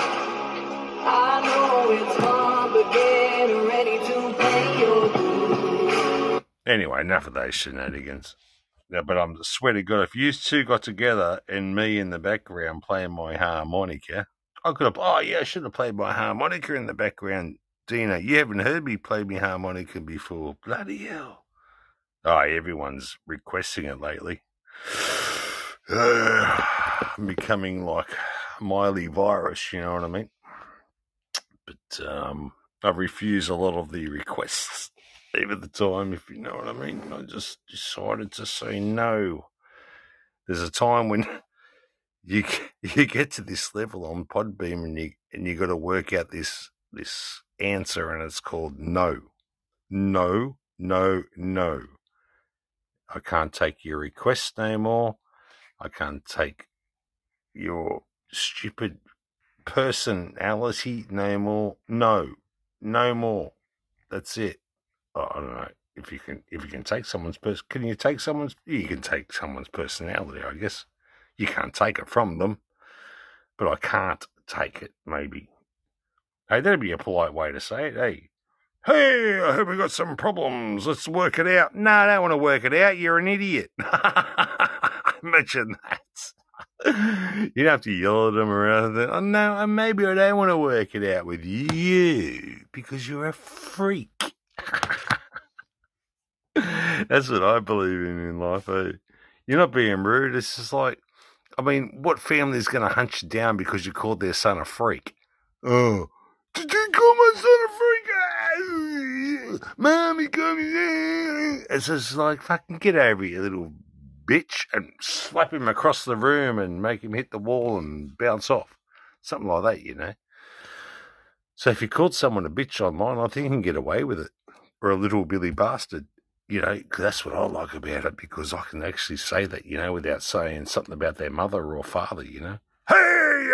I know it's fun, but get ready to pay your dues. Anyway, enough of those shenanigans. Yeah, but I'm swear to God, if you two got together and me in the background playing my harmonica, I could have. Oh yeah, I should have played my harmonica in the background. Dina, you haven't heard me play my harmonica before. Bloody hell! Oh, everyone's requesting it lately. I'm becoming like Miley virus, you know what I mean? But um, I refuse a lot of the requests even the time, if you know what I mean. I just decided to say no. There's a time when you you get to this level on Podbean and you and you got to work out this this answer, and it's called no, no, no, no. I can't take your requests no more. I can't take your stupid personality no more. No, no more. That's it. Oh, I don't know if you can if you can take someone's person. Can you take someone's? You can take someone's personality, I guess. You can't take it from them, but I can't take it. Maybe. Hey, that'd be a polite way to say it. Hey, hey, I hope we got some problems. Let's work it out. No, I don't want to work it out. You're an idiot. Imagine that. You'd have to yell at them or Then, oh no, maybe I don't want to work it out with you because you're a freak. That's what I believe in in life. Eh? You're not being rude. It's just like, I mean, what family is going to hunt you down because you called their son a freak? Oh, did you call my son a freak? Mommy me. It's just like, fucking get over here, little bitch, and slap him across the room and make him hit the wall and bounce off. Something like that, you know. So if you called someone a bitch online, I think you can get away with it. Or a little Billy bastard. you know, that's what I like about it because I can actually say that, you know, without saying something about their mother or father, you know.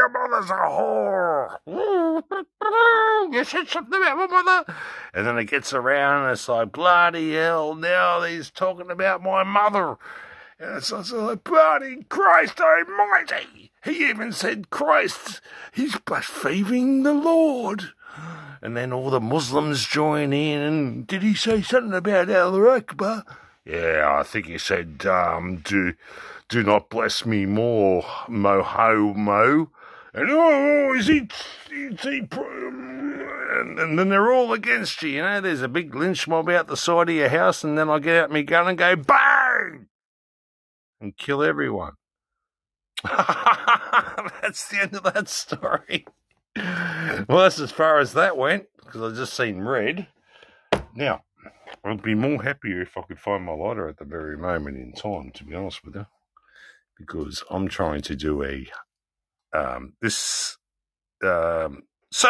Your mother's a whore. You said something about my mother. And then it gets around and it's like, bloody hell, now he's talking about my mother. And it's like, bloody Christ almighty. He even said Christ, he's blaspheming the Lord. And then all the Muslims join in. And did he say something about Allah Akbar? Yeah, I think he said, um, do, do not bless me more, Moho Mo. And oh, oh, is he, is he, and, and then they're all against you, you know. There's a big lynch mob out the side of your house, and then I get out my gun and go bang and kill everyone. that's the end of that story. Well, that's as far as that went because I just seen red. Now, I'd be more happier if I could find my lighter at the very moment in time, to be honest with you, because I'm trying to do a um, this. Um, so,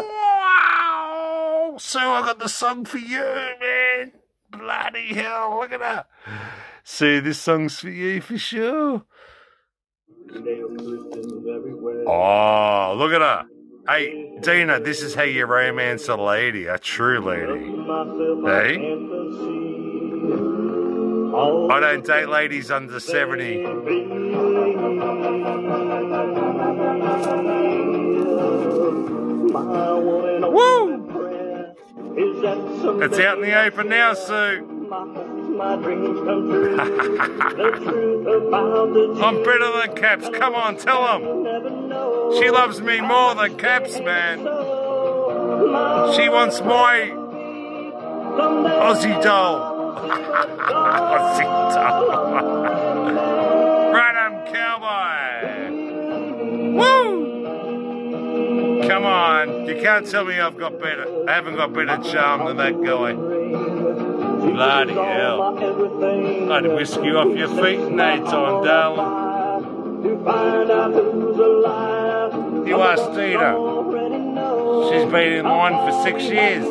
wow! So I got the song for you, man. Bloody hell! Look at that. See, this song's for you for sure. Oh, look at her. Hey, Dina, this is how you romance a lady, a true lady. Hey? I don't date ladies under 70. Woo! It's out in the open now, Sue. I'm better than Caps. Come on, tell them. She loves me more than Caps, man. She wants my Aussie doll. Right on, cowboy. Woo! Come on. You can't tell me I've got better. I haven't got better charm than that guy. Bloody hell. I'd whisk you off your feet no time, darling. You ask Dina. She's been in line for six years.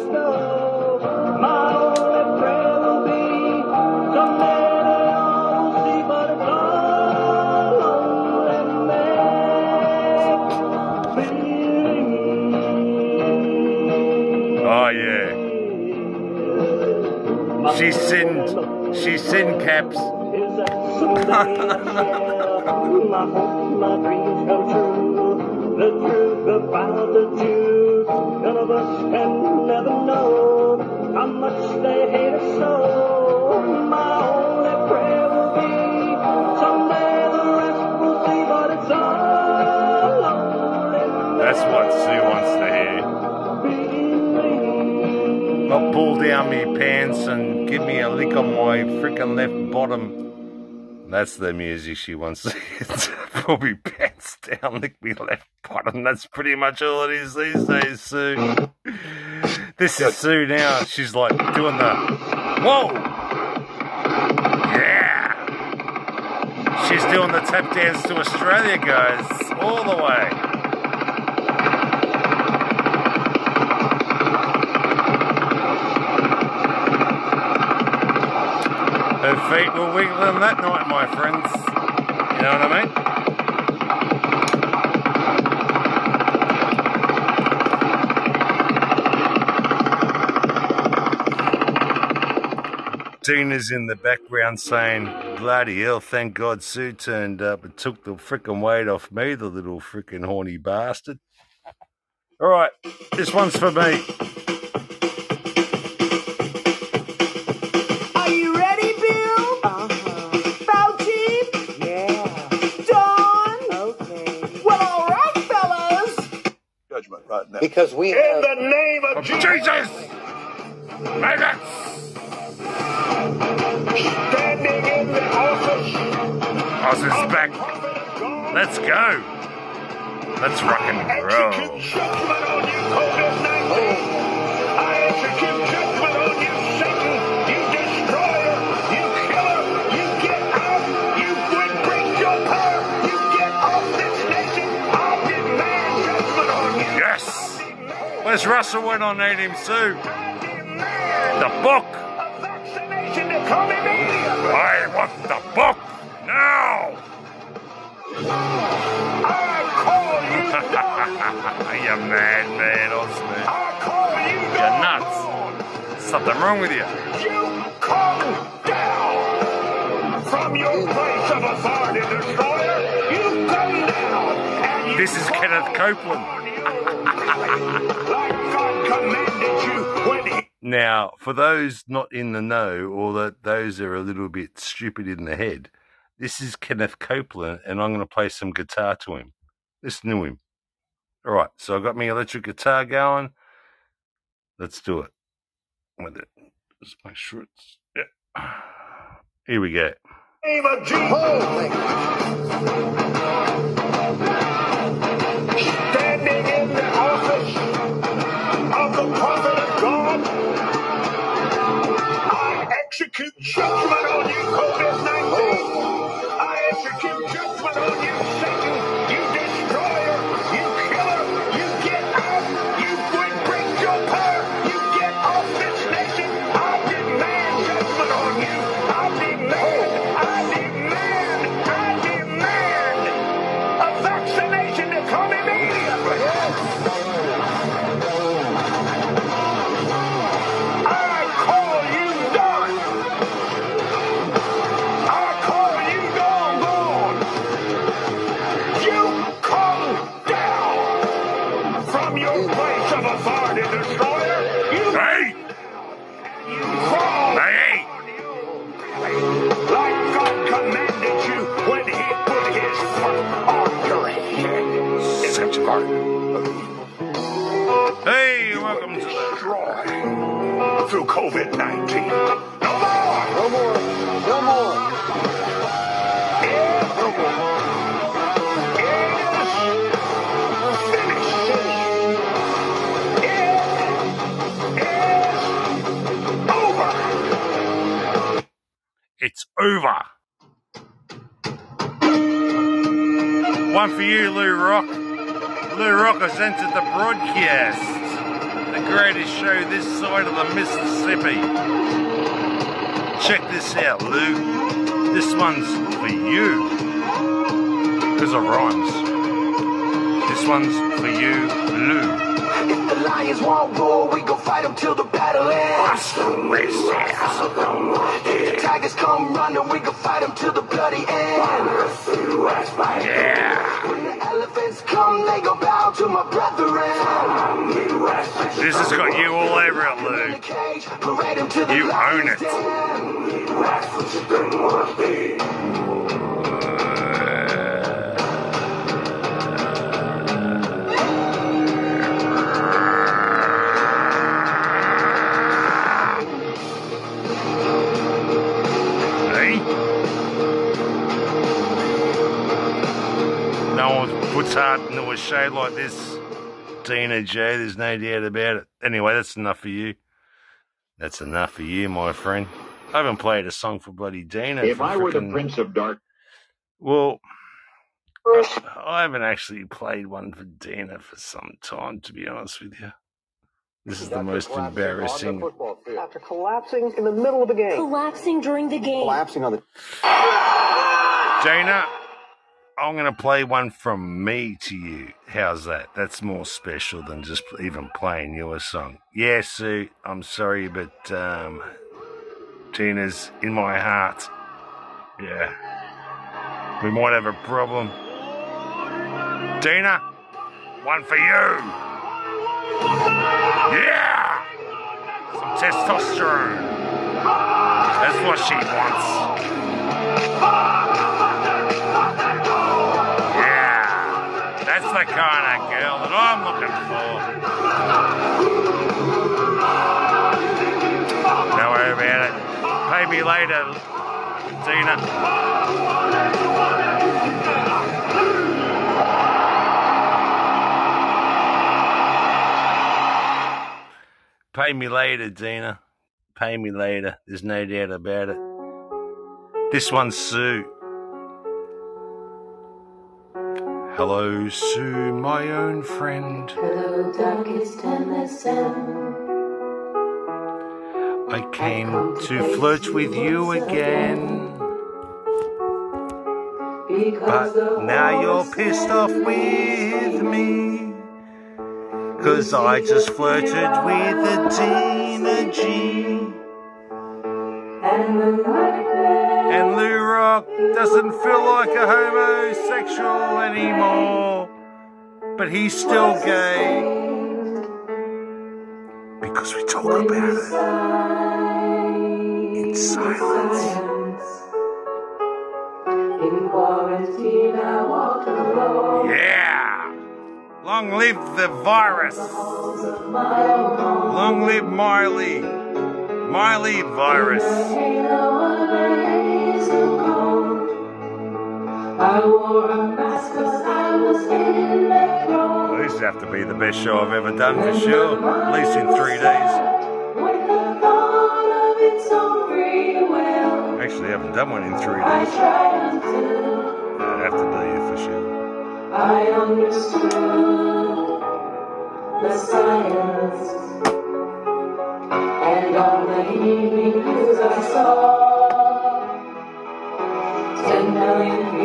She's sinned. She's sinned, Caps. The truth about the Jews. None of us can never know how much they hate us so. My only prayer will be someday the rest will see, but it's all That's what Sue wants to hear. Not pull down me pants and give me a lick on my frickin' left bottom. That's the music she wants to hear. pull me pants down, lick me left bottom. That's pretty much all it is these days, Sue. This is Sue now. She's like doing the whoa, yeah. She's doing the tap dance to Australia, guys, all the way. Her feet were wiggling that night, my friends. You know what I mean? Tina's in the background saying, Bloody hell, thank God Sue turned up and took the frickin' weight off me, the little frickin' horny bastard. All right, this one's for me. Because we In have the name of Jesus! Maggots! standing in the office Oz is back. Let's go. Let's rock and roll. judgment on you, COVID-19. I execute judgment Where's Russell Sue? I demand the book. I want the book now. I call you mad man, Osman. You're nuts. Something wrong with you. You come down from your place of authority, destroyer. You come down you This is Kenneth Copeland. Now, for those not in the know, or that those are a little bit stupid in the head, this is Kenneth Copeland, and I'm going to play some guitar to him. Listen to him. All right, so I got my electric guitar going. Let's do it. With it. Just make sure it's. Yeah. Here we go. Execute judgment on you, COVID-19. Through COVID 19. No more! No more. No more. No more. It's over. One for you, Lou Rock. Lou Rock has entered the broadcast. The greatest show this side of the Mississippi. Check this out, Lou. This one's for you. Because of rhymes. This one's for you, Lou. If the lions won't roar, we gon' fight them till the battle ends. If the tigers come running, we gon' fight them till the bloody end. Yeah. When the elephants come, they gon' bow to my brethren. This has got you all over it, Lou. Parade 'em to the You own it. Puts heart into a shade like this. Dina J, there's no doubt about it. Anyway, that's enough for you. That's enough for you, my friend. I haven't played a song for bloody Dina. If I were the Prince of Dark, Well, I haven't actually played one for Dina for some time, to be honest with you. This is the most embarrassing. After collapsing in the middle of the game. Collapsing during the game. Collapsing on the. Dana, I'm going to play one from me to you. How's that? That's more special than just even playing your song. Yeah, Sue, I'm sorry, but um, Tina's in my heart. Yeah. We might have a problem. Dina, one for you. Yeah! Some testosterone. That's what she wants. The kind of girl that I'm looking for. Don't worry about it. Pay me later, Dina. Pay me later, Dina. Pay me later. There's no doubt about it. This one's Sue. Hello, Sue, my own friend. Hello, darkest MSM. I came to flirt with you again. But now you're pissed off with me. Cause I just flirted with Adina G. And Lou Rock doesn't feel like a homosexual anymore. But he's still gay. Because we talk about it in silence. In quarantine, I walked alone. Yeah! Long live the virus! Long live Miley! Miley virus! I wore a mask 'cause I was in the. This have to be the best show I've ever done for sure. At least in three days. With the thought of its own free will. Actually, I haven't done one in three days. I'd have to do you for sure. I understood the science. And on the evenings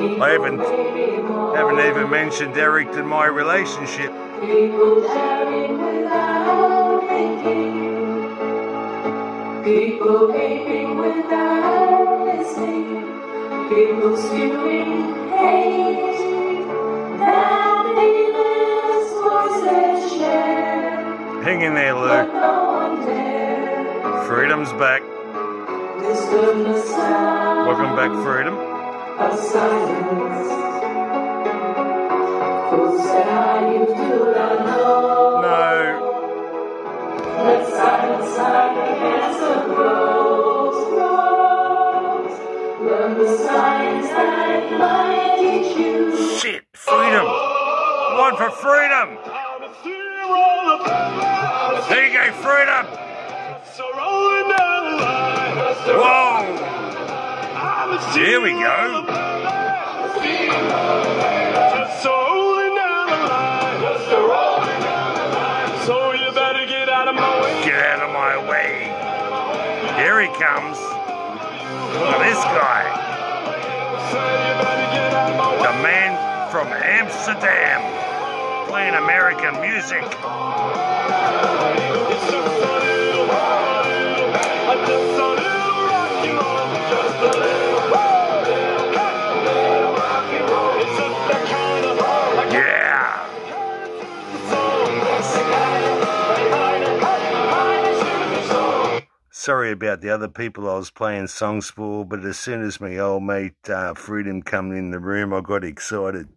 I haven't, haven't even mentioned Eric and my relationship. People sharing without thinking. People without listening. People spewing hate. That voices share. Hang in there, Lou. no one dare Freedom's back. disturb the sound Welcome back, Freedom. Of silence. Who said I used to know? No. Let silence like a cancer grows, grows. Learn the science that might teach you. Shit, freedom. One for freedom. There you go, freedom. Whoa. Here we go. Here he comes. Look at this guy. The man from Amsterdam playing American music. Sorry about the other people I was playing songs for, but as soon as my old mate uh, Freedom come in the room, I got excited.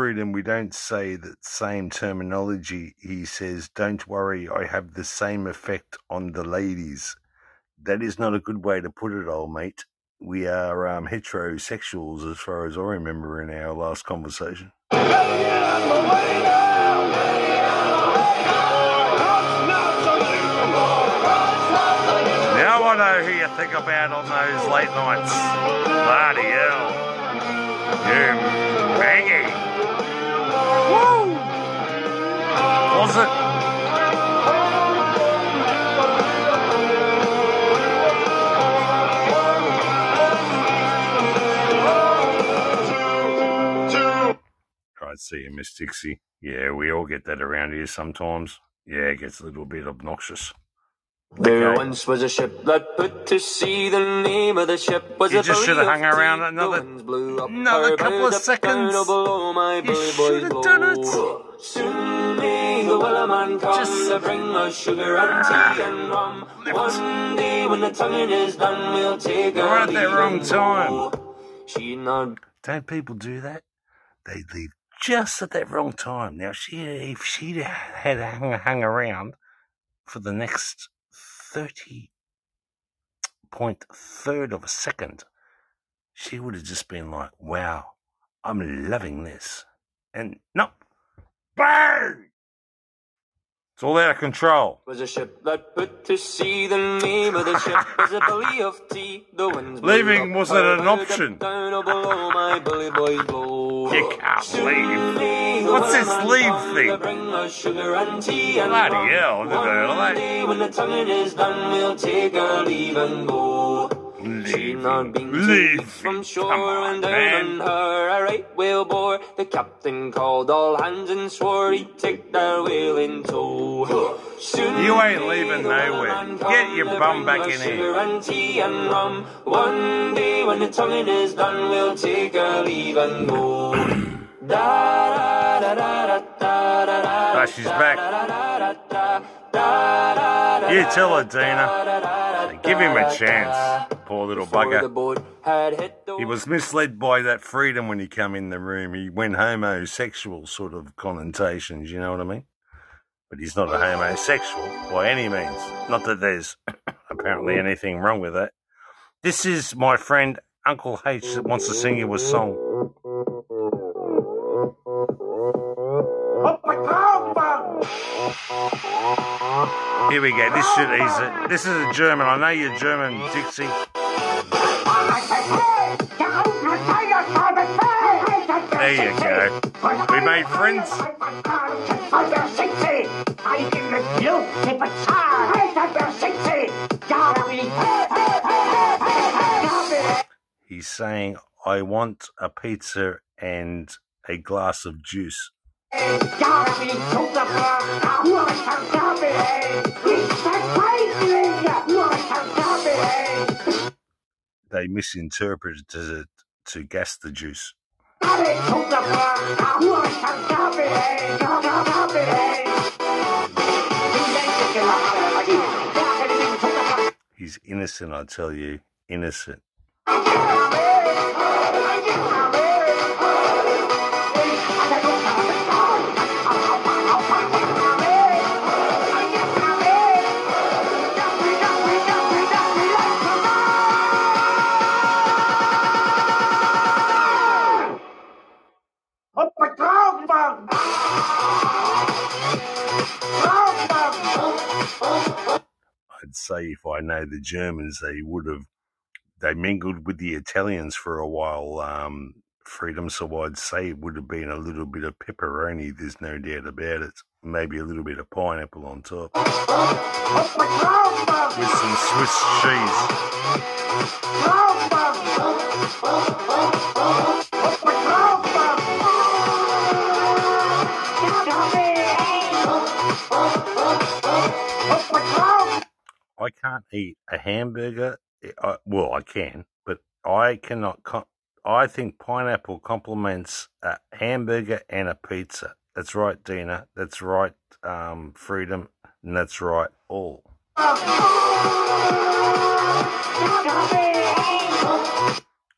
Freedom, we don't say that same terminology. He says, Don't worry, I have the same effect on the ladies. That is not a good way to put it, old mate. We are um, heterosexuals, as far as I remember in our last conversation. Now I know who you think about on those late nights. Bloody hell. You Maggie. Right, see you, Miss Dixie. Yeah, we all get that around here sometimes. Yeah, it gets a little bit obnoxious. There Okay. once was a ship that put to sea. The name of the ship was You a just should have hung around another- The winds blew up another her couple of seconds. below oh, my You should have done it. Soon may the Wellerman come to bring us sugar and tea and rum. One day when the tonguing is done, we'll take You're at that wrong time. She not Don't people do that? They leave just at that wrong time. Now, she if she'd had hung, hung around for the next thirty point third of a second, she would have just been like, "Wow, I'm loving this," and no, bang! It's all out of control. was a ship that put to sea. The name of the ship was a belly of tea. The winds Leaving wasn't an option. You can't leave. What's this leave thing? Bloody hell. Day when the tonguing is done, we'll take our leave and go. She not two Leave from shore on, and man. on her a right whale bore. The captain called all hands and swore he'd take their whale in tow. Soon You ain't leaving nowhere. Get your bum back in here. and tea and rum. One day when the tonguing is done, we'll take our leave and go. Da da da da da da da. Ah, she's back. You tell her, Dina. Give him a chance. Poor little bugger. He was misled by that freedom when he come in the room. He went homosexual sort of connotations, you know what I mean? But he's not a homosexual by any means. Not that there's apparently anything wrong with that. This is my friend Uncle H that wants to sing you a song. Here we go. This should ease it. This is a German. I know you're German, Dixie. There you go. We made friends. He's saying, I want a pizza and a glass of juice. They misinterpreted it to gas the juice. He's innocent, I tell you. Innocent. I'd say if I know the Germans, they would have they mingled with the Italians for a while. Um, freedom, so I'd say it would have been a little bit of pepperoni. There's no doubt about it. Maybe a little bit of pineapple on top with some Swiss cheese. I can't eat a hamburger. I, well, I can, but I cannot. Com- I think pineapple complements a hamburger and a pizza. That's right, Dina. That's right, um, Freedom. And that's right, all.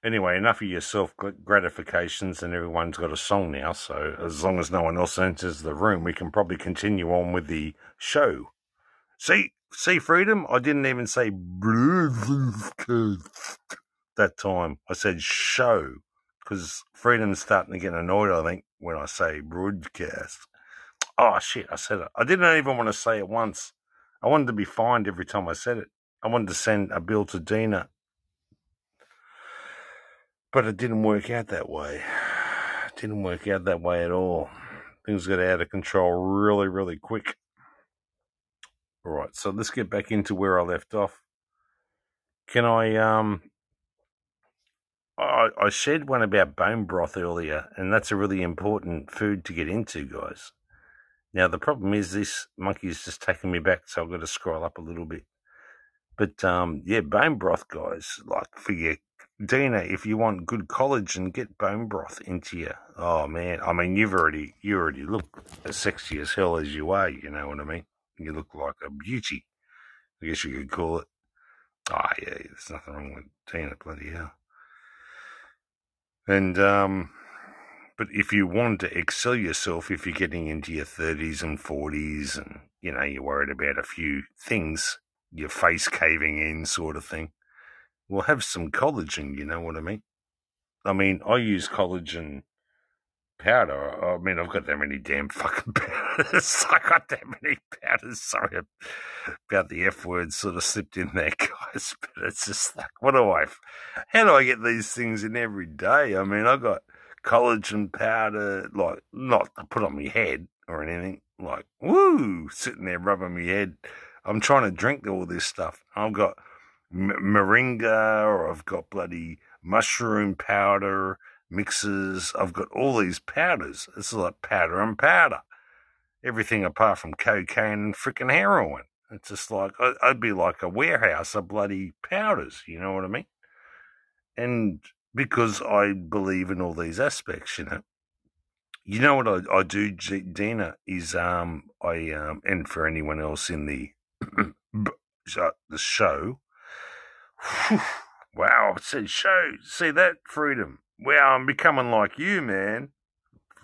Anyway, enough of your self gratifications, and everyone's got a song now. So, as long as no one else enters the room, we can probably continue on with the show. See, see, freedom. I didn't even say that time. I said show because freedom's starting to get annoyed. I think when I say broadcast. Oh shit! I said it. I didn't even want to say it once. I wanted to be fined every time I said it. I wanted to send a bill to Dina, but it didn't work out that way. It didn't work out that way at all. Things got out of control really, really quick. All right, so let's get back into where I left off. Can I um I, I shared one about bone broth earlier, and that's a really important food to get into, guys. Now the problem is this monkey is just taking me back, so I've got to scroll up a little bit. But um, yeah, bone broth, guys. Like for your Dina, if you want good collagen, get bone broth into you. Oh man, I mean, you've already you already look as sexy as hell as you are. You know what I mean? You look like a beauty. I guess you could call it. Oh yeah, there's nothing wrong with Dina. Bloody hell. And um, but if you want to excel yourself, if you're getting into your 30s and 40s and, you know, you're worried about a few things, your face caving in sort of thing, well, have some collagen, you know what I mean? I mean, I use collagen powder. I mean, I've got that many damn fucking powders. I got that many powders. Sorry about the F word sort of slipped in there, guys. But it's just like, what do I, how do I get these things in every day? I mean, I've got collagen powder, like, not to put on my head or anything. Like, woo, sitting there rubbing my head. I'm trying to drink all this stuff. I've got m- moringa or I've got bloody mushroom powder mixes. I've got all these powders. It's like powder and powder. Everything apart from cocaine and freaking heroin. It's just like, I'd be like a warehouse of bloody powders. You know what I mean? And because I believe in all these aspects, you know. You know what I, I do, Dina, is um I um and for anyone else in the uh, the show. wow, it said show. See that freedom. Wow, I'm becoming like you, man.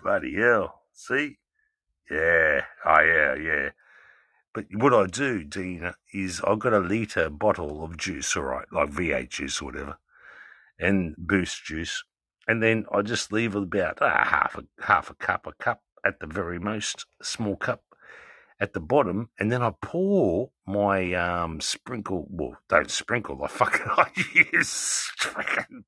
Bloody hell. See? Yeah. Oh yeah, yeah. But what I do, Dean, is I've got a litre bottle of juice, all right, like V8 juice or whatever, and boost juice. And then I just leave about ah, half a half a cup, a cup at the very most, small cup at the bottom, and then I pour my um sprinkle. Well, don't sprinkle. I fucking I use fucking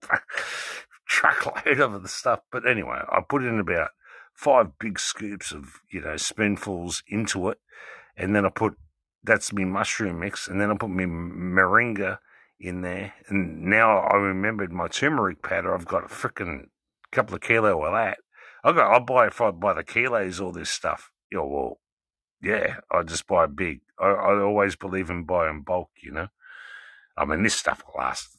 truckload of the stuff. But anyway, I put in about five big scoops of you know spoonfuls into it, and then I put that's my mushroom mix, and then I put my moringa in there, and now I remembered my turmeric powder. I've got a freaking couple of kilo of that. I got I buy if I buy the kilos all this stuff. Yeah, well, yeah, I just buy big. I, I always believe in buying bulk. You know, I mean this stuff will last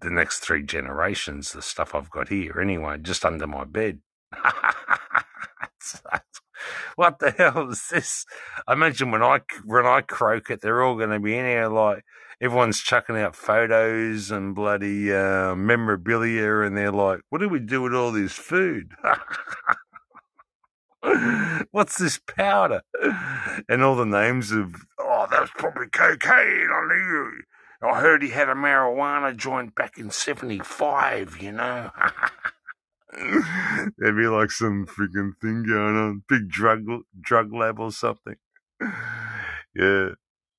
the next three generations. The stuff I've got here anyway, just under my bed. what the hell is this? I imagine when I when I croak it, they're all going to be in here like everyone's chucking out photos and bloody uh, memorabilia, and they're like, "What do we do with all this food? What's this powder?" And all the names of oh, that's probably cocaine. I knew. I heard he had a marijuana joint back in '75. You know. There'd be like some freaking thing going on, big drug drug lab or something. Yeah,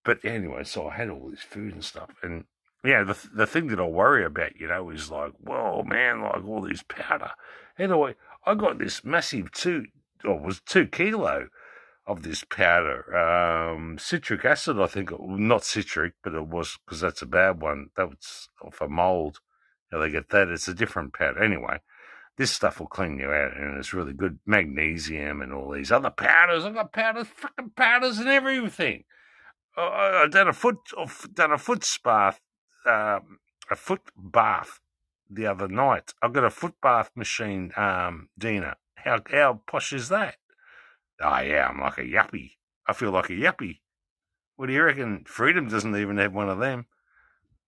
but anyway, so I had all this food and stuff, and yeah, the the thing that I worry about, you know, is like, whoa, man, like all this powder. Anyway, I got this massive two, oh, or was two kilo of this powder, um, citric acid. I think, not citric, but it was because that's a bad one. That was for mold. How they get that? It's a different powder. Anyway, this stuff will clean you out, and it's really good. Magnesium and all these other powders. I've got powders, fucking powders, and everything. I, done a foot, done a foot spa, um, a foot bath the other night. I've got a foot bath machine, um, Dina. How how posh is that? Yeah, I'm like a yuppie. I feel like a yuppie. What do you reckon? Freedom doesn't even have one of them.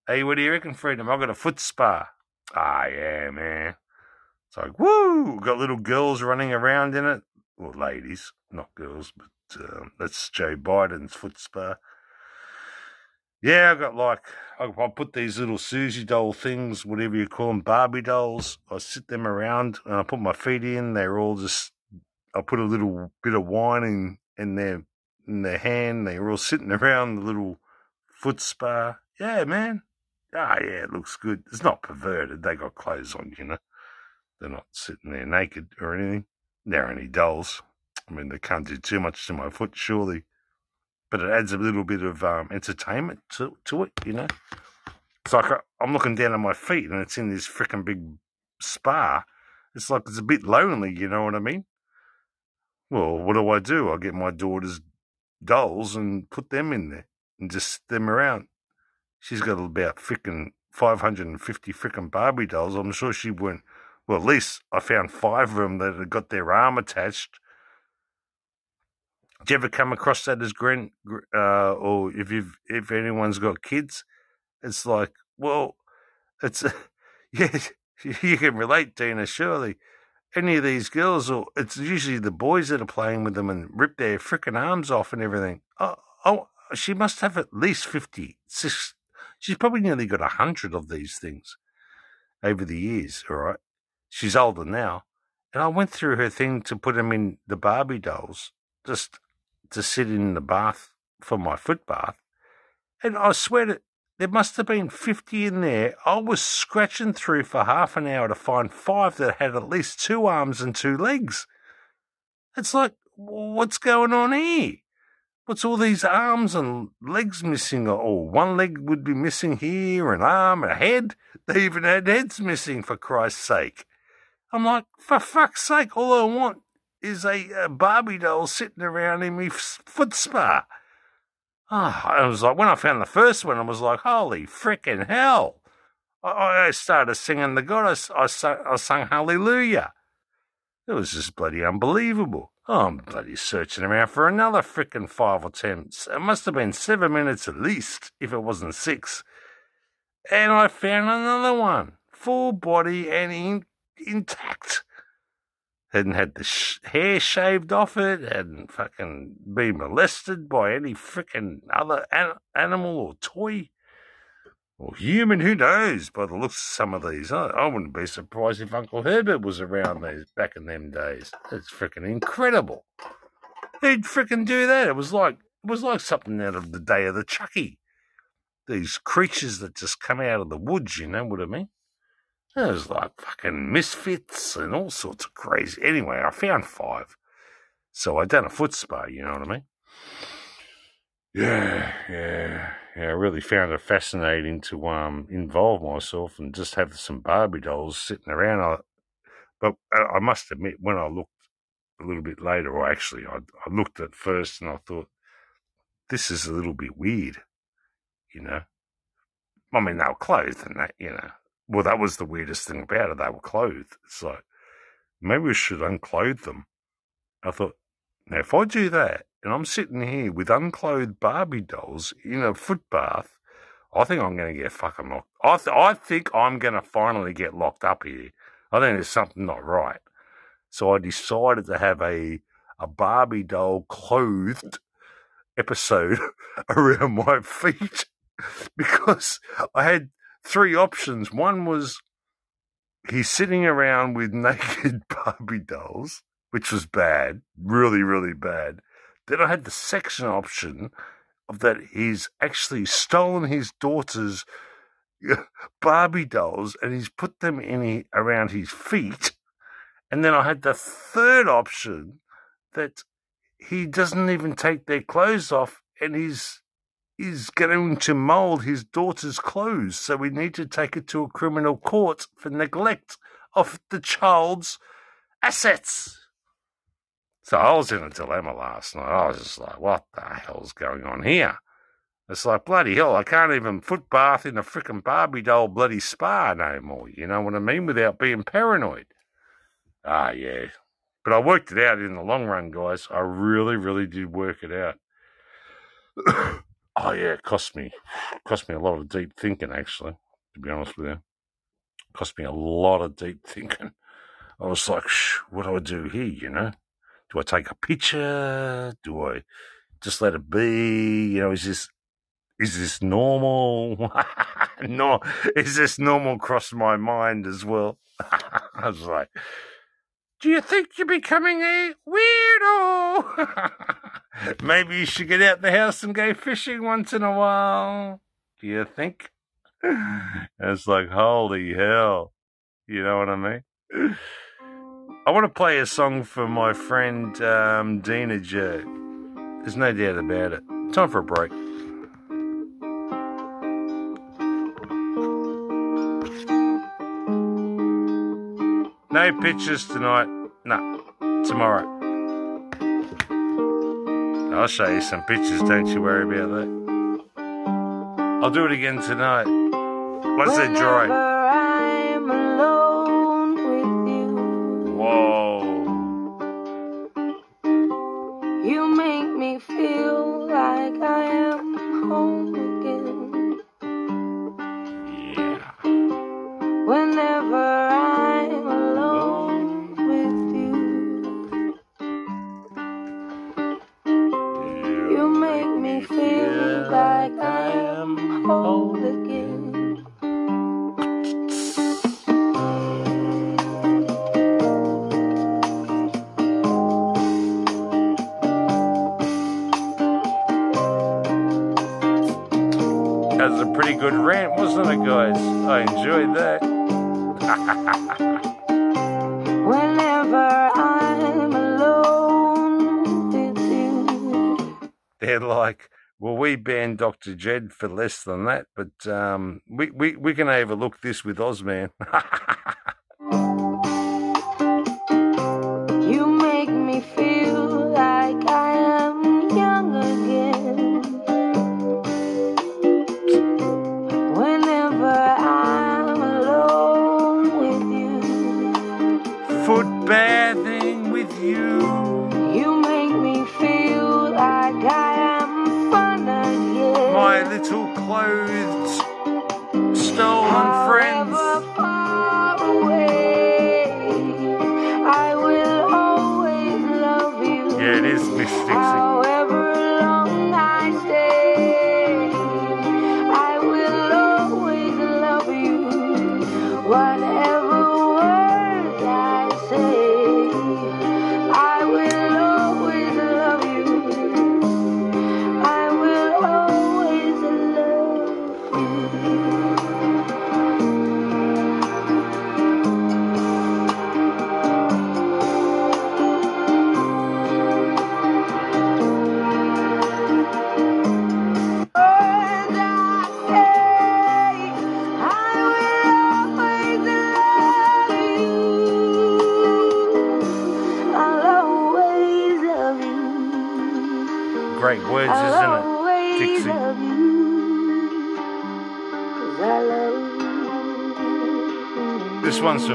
Hey, what do you reckon, Freedom? I've got a foot spa. Ah, yeah, man. It's like, woo! Got little girls running around in it. Well, ladies, not girls, but um, that's Joe Biden's foot spa. Yeah, I got like, I, I put these little Susie doll things, whatever you call them, Barbie dolls. I sit them around and I put my feet in. They're all just, I put a little bit of wine in, in their, in their hand. They were all sitting around the little foot spa. Yeah, man. Ah, yeah, it looks good. It's not perverted. They got clothes on, you know. They're not sitting there naked or anything. They're only dolls. I mean, they can't do too much to my foot, surely. But it adds a little bit of um, entertainment to, to it, you know. It's like I- I'm looking down at my feet and it's in this freaking big spa. It's like it's a bit lonely, you know what I mean? Well, what do I do? I get my daughter's dolls and put them in there and just them around. she's got about frickin' 550 frickin' Barbie dolls. I'm sure she went, well, at least I found five of them that had got their arm attached. Do you ever come across that as grand, uh, or if you've, if anyone's got kids, it's like, well, it's, yeah, you can relate, Dina, surely. Any of these girls, or it's usually the boys that are playing with them and rip their frickin' arms off and everything. Oh, oh, she must have at least 50. Six, she's probably nearly got a hundred of these things over the years, all right? She's older now. And I went through her thing to put them in the Barbie dolls, just to sit in the bath for my foot bath. And I swear that there must have been 50 in there. I was scratching through for half an hour to find five that had at least two arms and two legs. It's like, what's going on here? What's all these arms and legs missing? Or one leg would be missing here, an arm, a head. They even had heads missing, for Christ's sake. I'm like, for fuck's sake, all I want is a, a Barbie doll sitting around in my foot spa. Oh, I was like, when I found the first one, I was like, holy frickin' hell. I, I started singing the God. I, sung, I Hallelujah. It was just bloody unbelievable. Oh, I'm bloody searching around for another frickin' five or ten. It must have been seven minutes at least, if it wasn't six. And I found another one, full body and in, intact. Hadn't had the sh- hair shaved off it, hadn't fucking been molested by any frickin' other an- animal or toy or human. Who knows? By the looks of some of these, I, I wouldn't be surprised if Uncle Herbert was around these back in them days. It's frickin' incredible. Who'd frickin' do that? It was like it was like something out of the day of the Chucky. These creatures that just come out of the woods, you know what I mean? Was like fucking misfits and all sorts of crazy. Anyway, I found five. So I done a foot spa, you know what I mean? Yeah, yeah, yeah. I really found it fascinating to um involve myself and just have some Barbie dolls sitting around. I, but I I must admit, when I looked a little bit later, or actually, I, I looked at first and I thought, this is a little bit weird, you know. I mean, they were clothed and that, you know. Well, that was the weirdest thing about it. They were clothed. Like, maybe we should unclothe them. I thought, now if I do that and I'm sitting here with unclothed Barbie dolls in a foot bath, I think I'm going to get fucking locked. I, th- I think I'm going to finally get locked up here. I think there's something not right. So I decided to have a, a Barbie doll clothed episode around my feet because I had three options. One was he's sitting around with naked Barbie dolls, which was bad, really, really bad. Then I had the section option of that he's actually stolen his daughter's uh, Barbie dolls and he's put them in he, around his feet. And then I had the third option that he doesn't even take their clothes off and he's is going to mould his daughter's clothes, so we need to take it to a criminal court for neglect of the child's assets. So I was in a dilemma last night. I was just like, what the hell's going on here? It's like, bloody hell, I can't even foot bath in a frickin' Barbie doll bloody spa no more. You know what I mean? Without being paranoid. Ah, yeah. But I worked it out in the long run, guys. I really, really did work it out. oh, yeah, it cost me, cost me a lot of deep thinking, actually, to be honest with you. cost me a lot of deep thinking. I was like, what do I do here, you know? Do I take a picture? Do I just let it be? You know, is this is this normal? no, is this normal? Crossed my mind as well. I was like, do you think you're becoming a weirdo? Maybe you should get out the house and go fishing once in a while. Do you think? It's like, holy hell. You know what I mean? I want to play a song for my friend um, Dina J. There's no doubt about it. Time for a break. No pictures tonight. No, tomorrow. I'll show you some pictures, don't you worry about that. I'll do it again tonight. Once they're dry. feel like I am holy. Dr. Jed for less than that, but um, we, we, we can overlook this with Ozman.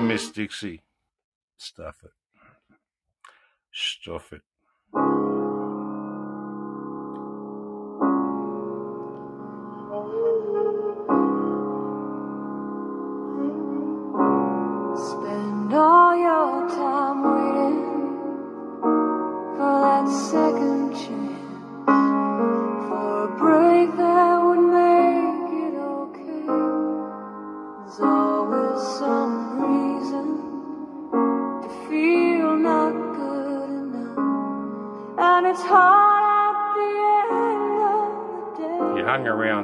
Miss Dixie. Stuff it. Stuff it.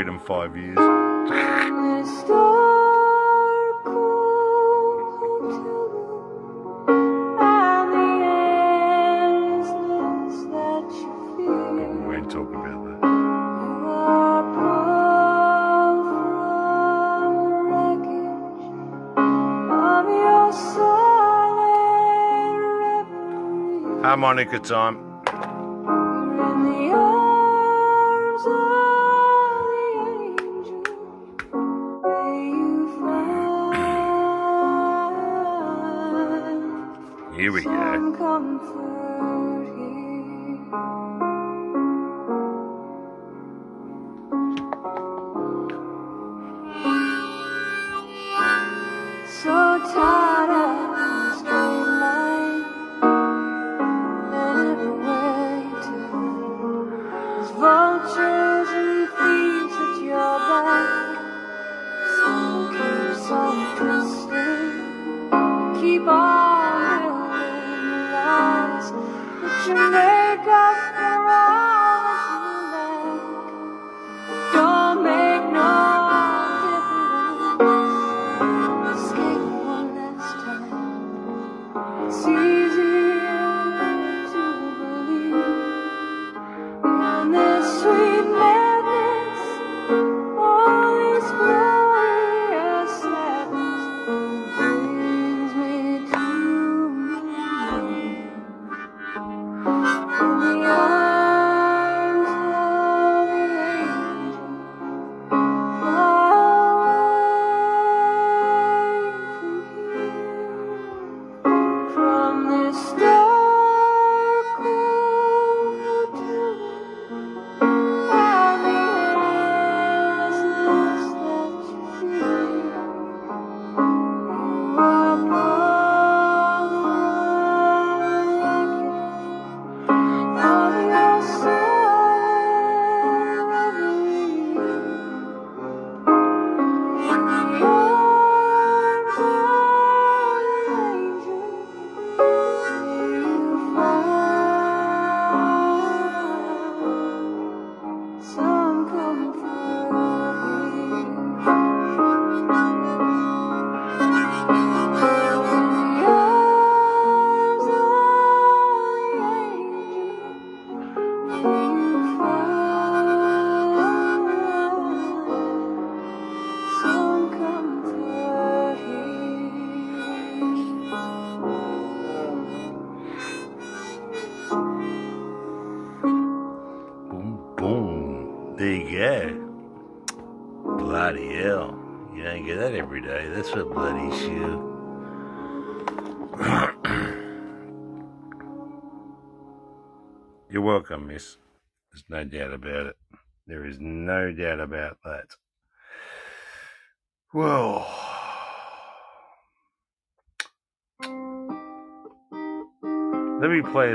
in five years. we ain't talking about that. Harmonica time. Here we go.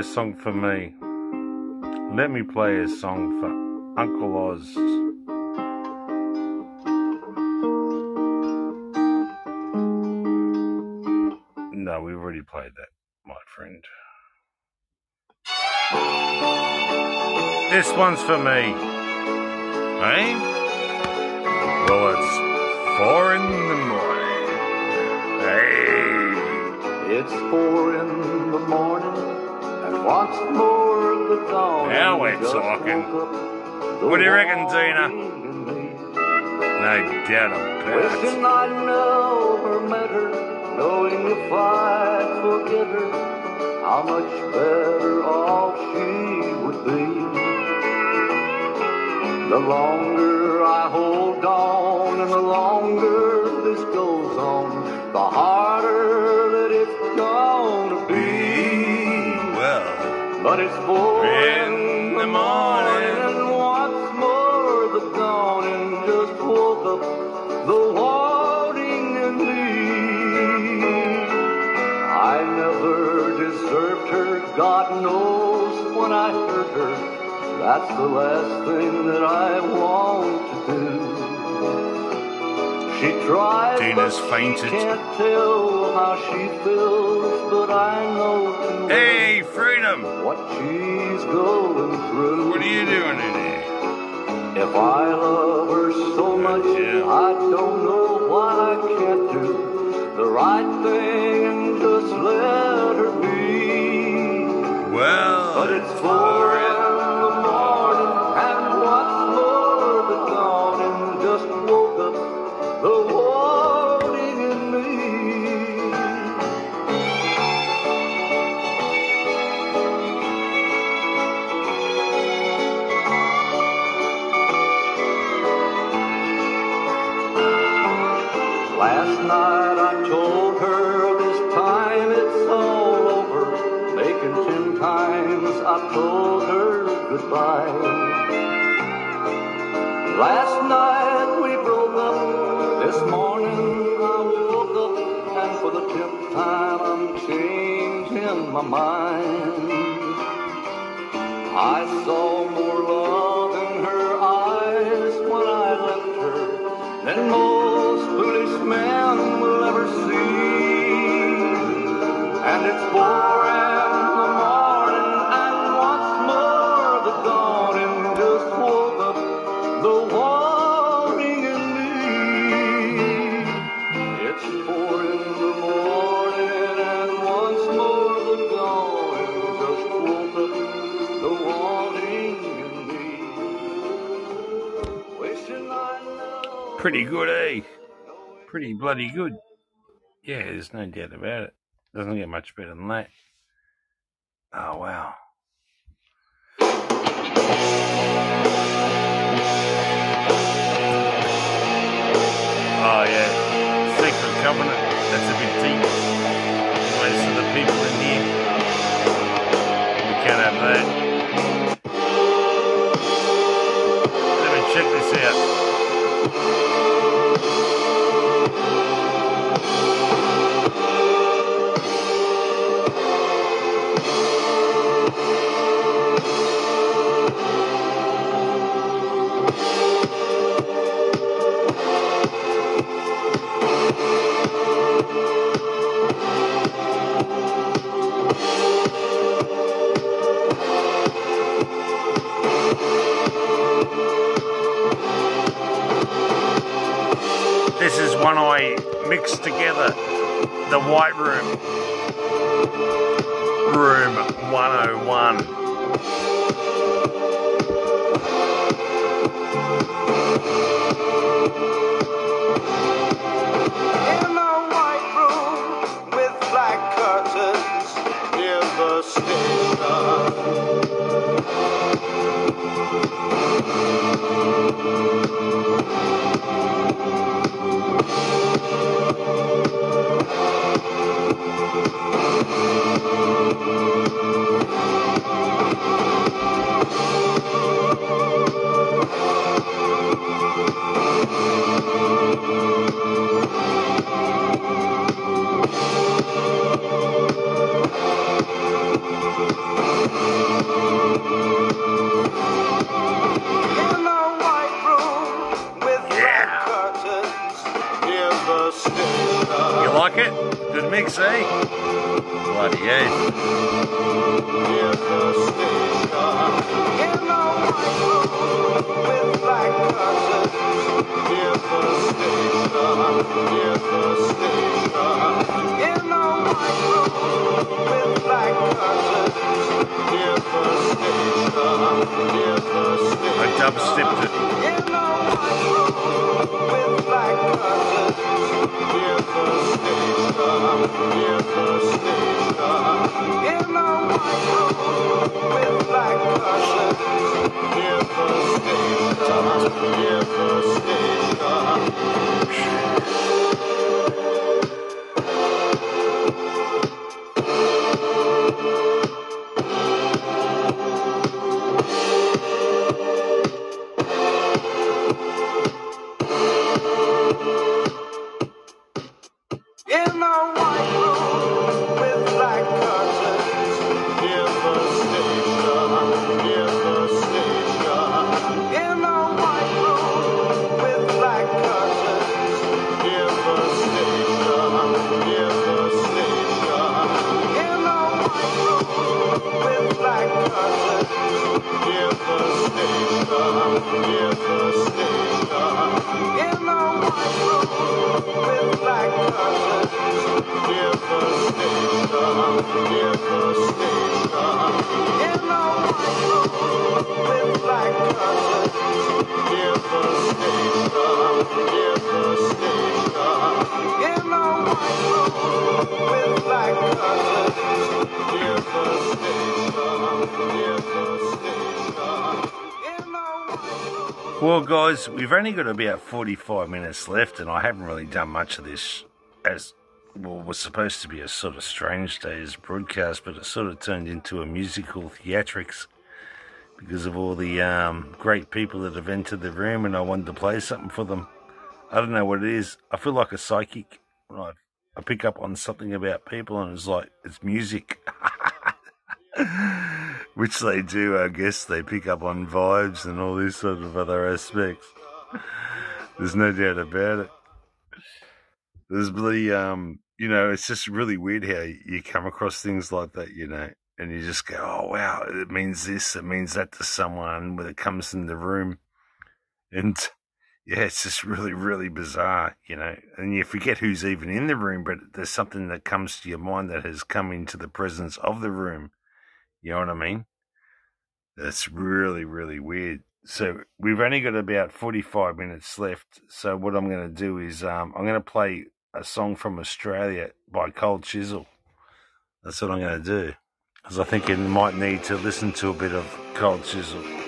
Song for me. Let me play a song for Uncle Oz. No, we've already played that, my friend. This one's for me. Hey? Well, it's four in the morning. Hey. It's four in the once more the dawn. Now we're talking. What do you reckon, Tina? No doubt about it. Wishing I never met her, knowing if I'd forget her, how much better off she would be. The longer I hold on and the longer this goes on, the harder but it's four in the morning. and once more the dawning just woke up the wanting in me. I never deserved her, God knows when I hurt her. That's the last thing that I want to do. She tries, Tina's but fainted. she can't tell how she feels, but I know Hey, freedom! what she's going through. What are you doing in here? If I love her so much, I don't know what I can't do. The right thing and just let her be. Well, But it's four told her goodbye. Last night we broke up. This morning I woke up, and for the tenth time I'm changing my mind. Pretty bloody good. Yeah, there's no doubt about it. Doesn't get much better than that. Oh, wow. One I mixed together. The White Room. Room 101. In a only got about 45 minutes left, and I haven't really done much of this as well, was supposed to be a sort of strange days broadcast, but it sort of turned into a musical theatrics because of all the um, great people that have entered the room, and I wanted to play something for them. I don't know what it is. I feel like a psychic when I, I pick up on something about people, and it's like it's music. Which they do, I guess. They pick up on vibes and all these sort of other aspects. There's no doubt about it. There's really, um, you know, it's just really weird how you come across things like that, you know, and you just go, oh, wow, it means this, it means that to someone when it comes in the room. And yeah, it's just really, really bizarre, you know, and you forget who's even in the room, but there's something that comes to your mind that has come into the presence of the room. You know what I mean? That's really, really weird. So we've only got about 45 minutes left. So what I'm going to do is um, I'm going to play a song from Australia by Cold Chisel. That's what I'm going to do. Because I think you might need to listen to a bit of Cold Chisel.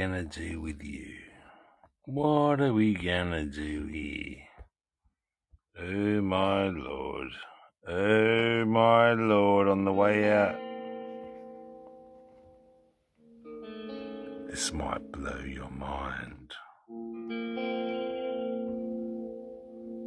Gonna do with you? What are we gonna do here? Oh my lord. Oh my lord, on the way out. This might blow your mind.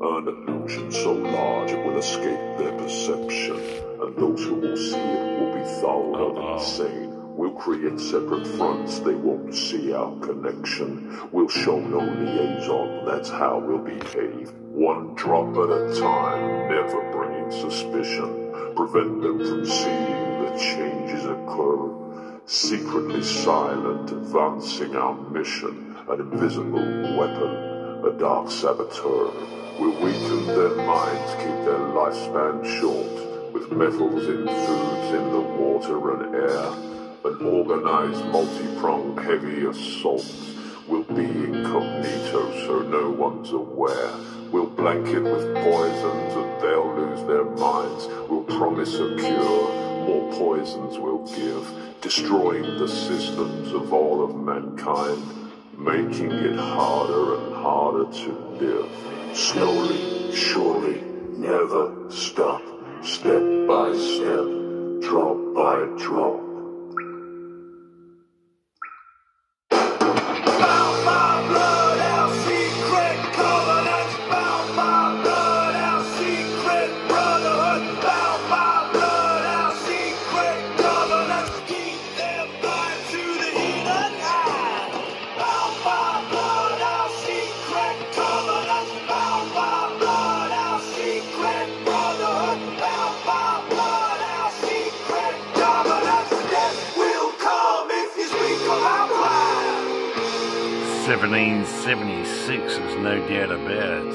An illusion so large it will escape their perception, and those who will see it will be thought of insane. We'll create separate fronts, they won't see our connection. We'll show no liaison, that's how we'll behave. One drop at a time, never bringing suspicion. Prevent them from seeing the changes occur. Secretly silent, advancing our mission. An invisible weapon, a dark saboteur. We'll weaken their minds, keep their lifespan short. With metals in foods, in the water and air. An organized, multi-pronged, heavy assault. We'll be incognito so no one's aware. We'll blanket with poisons and they'll lose their minds. We'll promise a cure, more poisons we'll give. Destroying the systems of all of mankind. Making it harder and harder to live. Slowly, surely, never stop. Step by step, drop by drop. Seventeen seventy six is no doubt about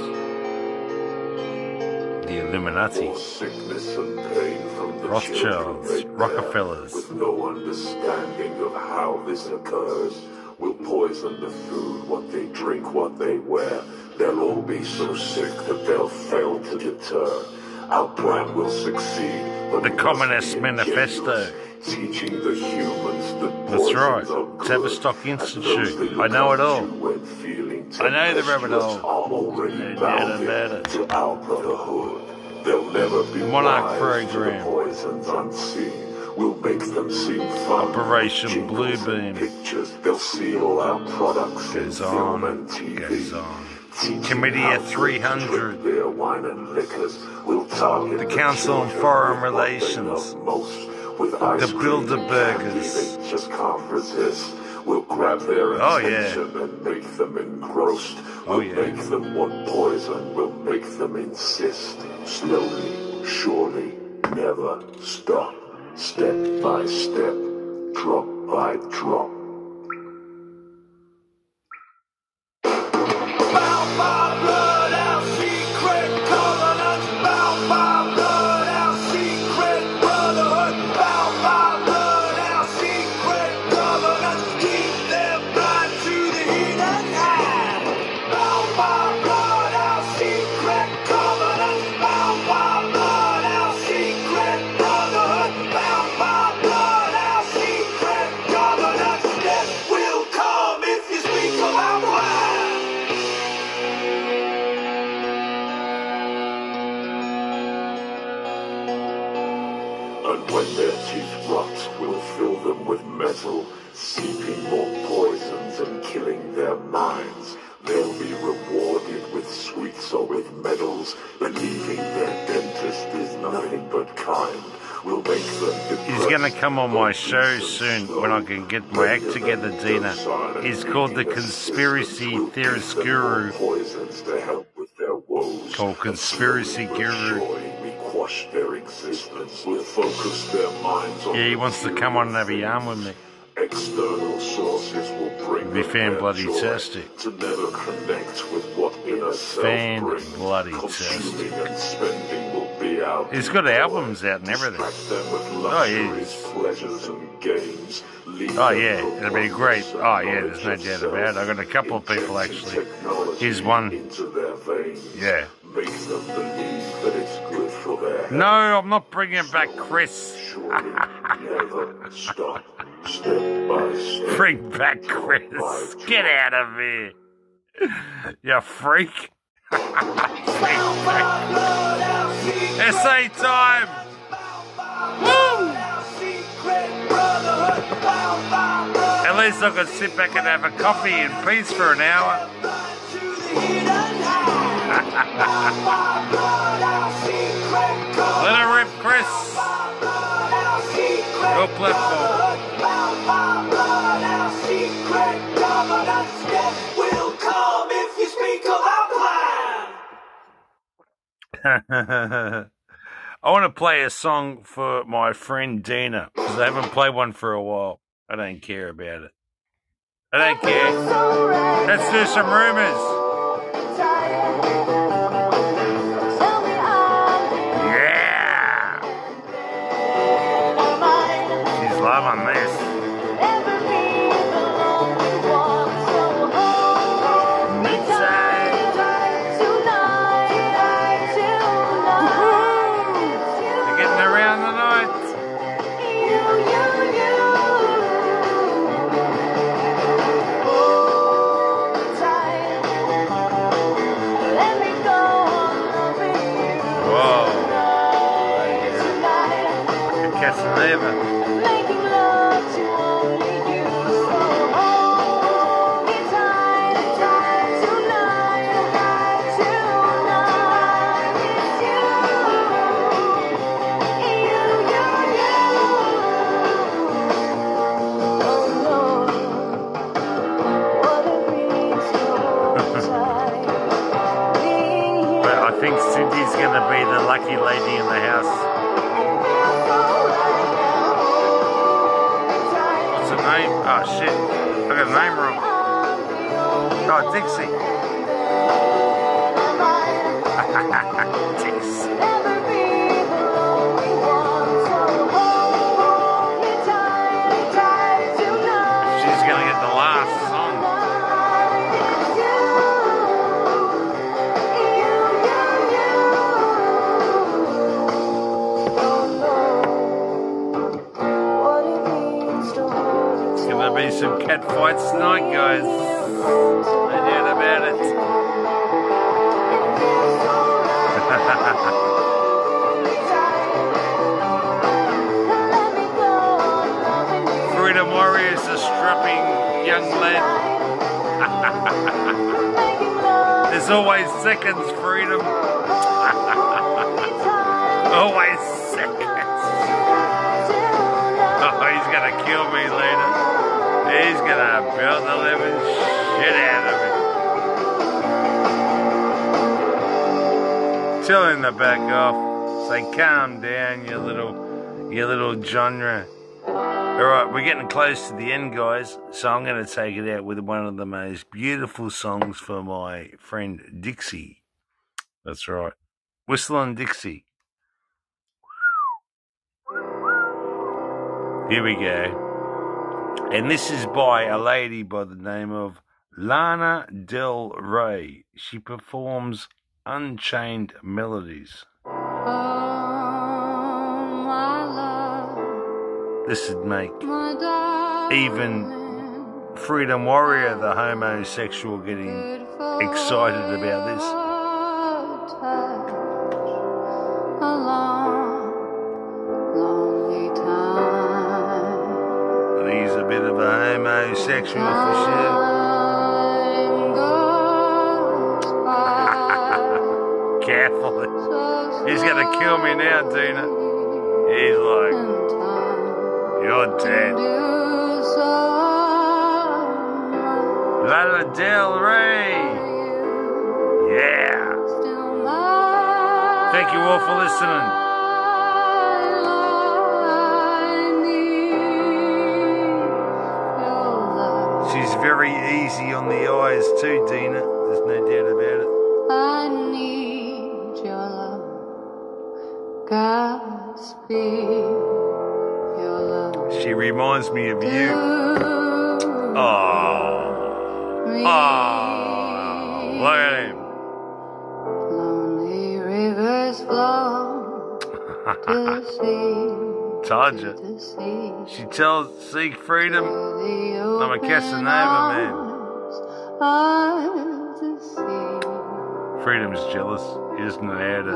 the Illuminati, Sickness and pain from the Rothschilds, children they bear, Rockefellers. With no understanding of how this occurs, will poison the food, what they drink, what they wear. They'll all be so sick that they'll fail to deter. Our plan will succeed. But The Communist Manifesto. Teaching the humans that That's right. Tavistock good, and those Institute. I know it all. up to when feeling I know the rabbit hole. are already No bound about to our brotherhood. They'll never be Monarch program. The poisons unseen. We'll make them seem fun. Operation Jingles Blue Beam. Pictures. They'll see all our products Goes on, goes on. Committee of 300. drink Beer, wine, and liquors. We'll target The Council on Foreign Relations. With ice The cream and Bilderbergers. They just can't resist. We'll grab their Oh, yeah. attention and make them engrossed. Oh, we'll Oh, yeah. make them want poison. We'll make them insist. Slowly, surely, never stop. Step by step, drop by drop. With medals, believing their dentist is nothing but kind. We'll make them He's going to come on my show soon when I can get my act together, Dina. He's called the Conspiracy Theorist Guru. poisons to help with their woes. Called Conspiracy Guru. Their existence. We'll focus their minds on Yeah, he wants to come on and have a yarn with me. External sources will bring Be fan bloody tastic. To never connect with what inner Fan brings. bloody Consuming and spending will be our He's got albums out and everything. Oh, yeah. games. Oh yeah, it'll be great. Oh yeah, there's no doubt about it. I got a couple of people actually. Here's one. into their veins. Yeah, make them believe that it's good for their health. No, I'm not bringing back Chris. Never stop, step by step. Bring back Chris. Get out of here. You freak. SA time. Woo! At least I could sit back and have a coffee in peace for an hour. Let her rip, Chris. Your platform. I want to play a song for my friend Dina because I haven't played one for a while. I don't care about it. I don't care. Let's do some rumors. To be the lucky lady in the house. What's her name? Oh, shit. I got her name wrong. Oh, Dixie. Dixie. Cat tonight, guys. No doubt about it. Freedom Warrior's a strapping young lad. There's always seconds, Freedom. always seconds. Oh, he's gonna kill me later. He's gonna build the living shit out of me. Tell him to back off. Say, calm down, you little, you little genre. All right, we're getting close to the end, guys. So I'm going to take it out with one of the most beautiful songs for my friend Dixie. That's right, Whistling Dixie. Here we go. And this is by a lady by the name of Lana Del Rey. She performs Unchained Melodies. This would make even Freedom Warrior, the homosexual, getting excited about this. A homosexual for sure. Careful. He's to kill me now, Dina. He's like, you're dead. Lana Del Rey. Yeah. Thank you all for listening. very easy on the eyes too, Dina. There's no doubt about it. I need your love. Godspeed your love. She reminds me of you. Oh. Oh. Look at him. Lonely rivers flow to the sea. Told you. She tells seek freedom. I'm a Casanova man. Freedom's jealous. Doesn't know how to,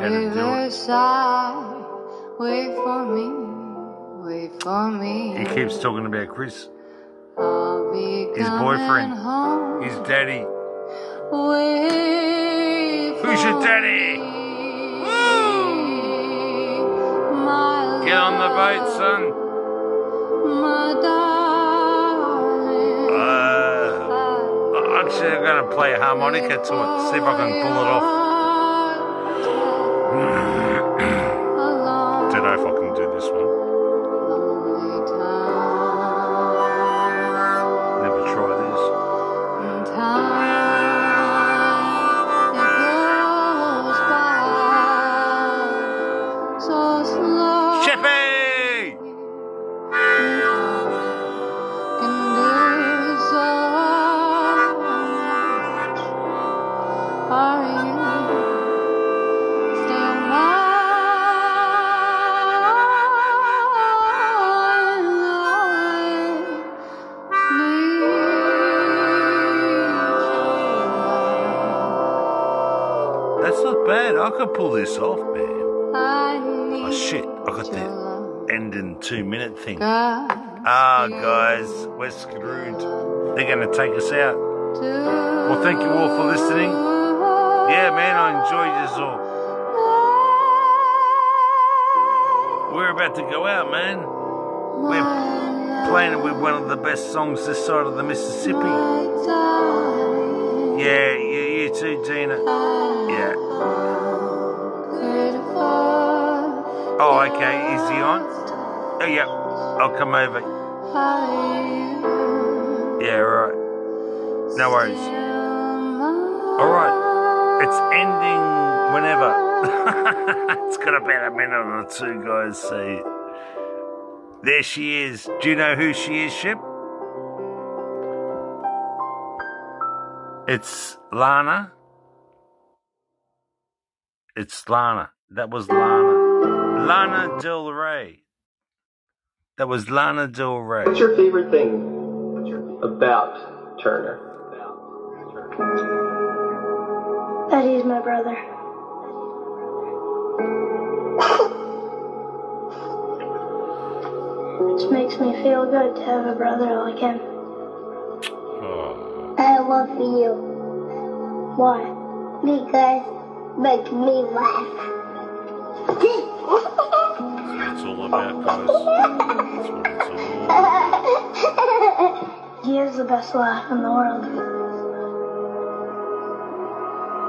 how to do it. riverside, wait for me, wait for me. He keeps talking about Chris, his boyfriend, home. his daddy. Wait Who's your daddy? On the boat, son. my darling. Uh, actually, I'm going to play harmonica to it. See if I can pull it off. To go out, man. We're playing with one of the best songs this side of the Mississippi. Yeah, you, you too, Gina. Yeah. Oh, okay. Is he on? Oh, yeah. I'll come over. Yeah, right. No worries. All right. It's ending whenever. it's got about a minute or two, guys. See, there she is. Do you know who she is, Ship? It's Lana. It's Lana. That was Lana. Lana Del Rey. That was Lana Del Rey. What's your favorite thing about Turner? That he's my brother. It makes me feel good to have a brother like him. I love you. Why? Because make me laugh. That's all about, guys. That's what it's all He is the best laugh in the world.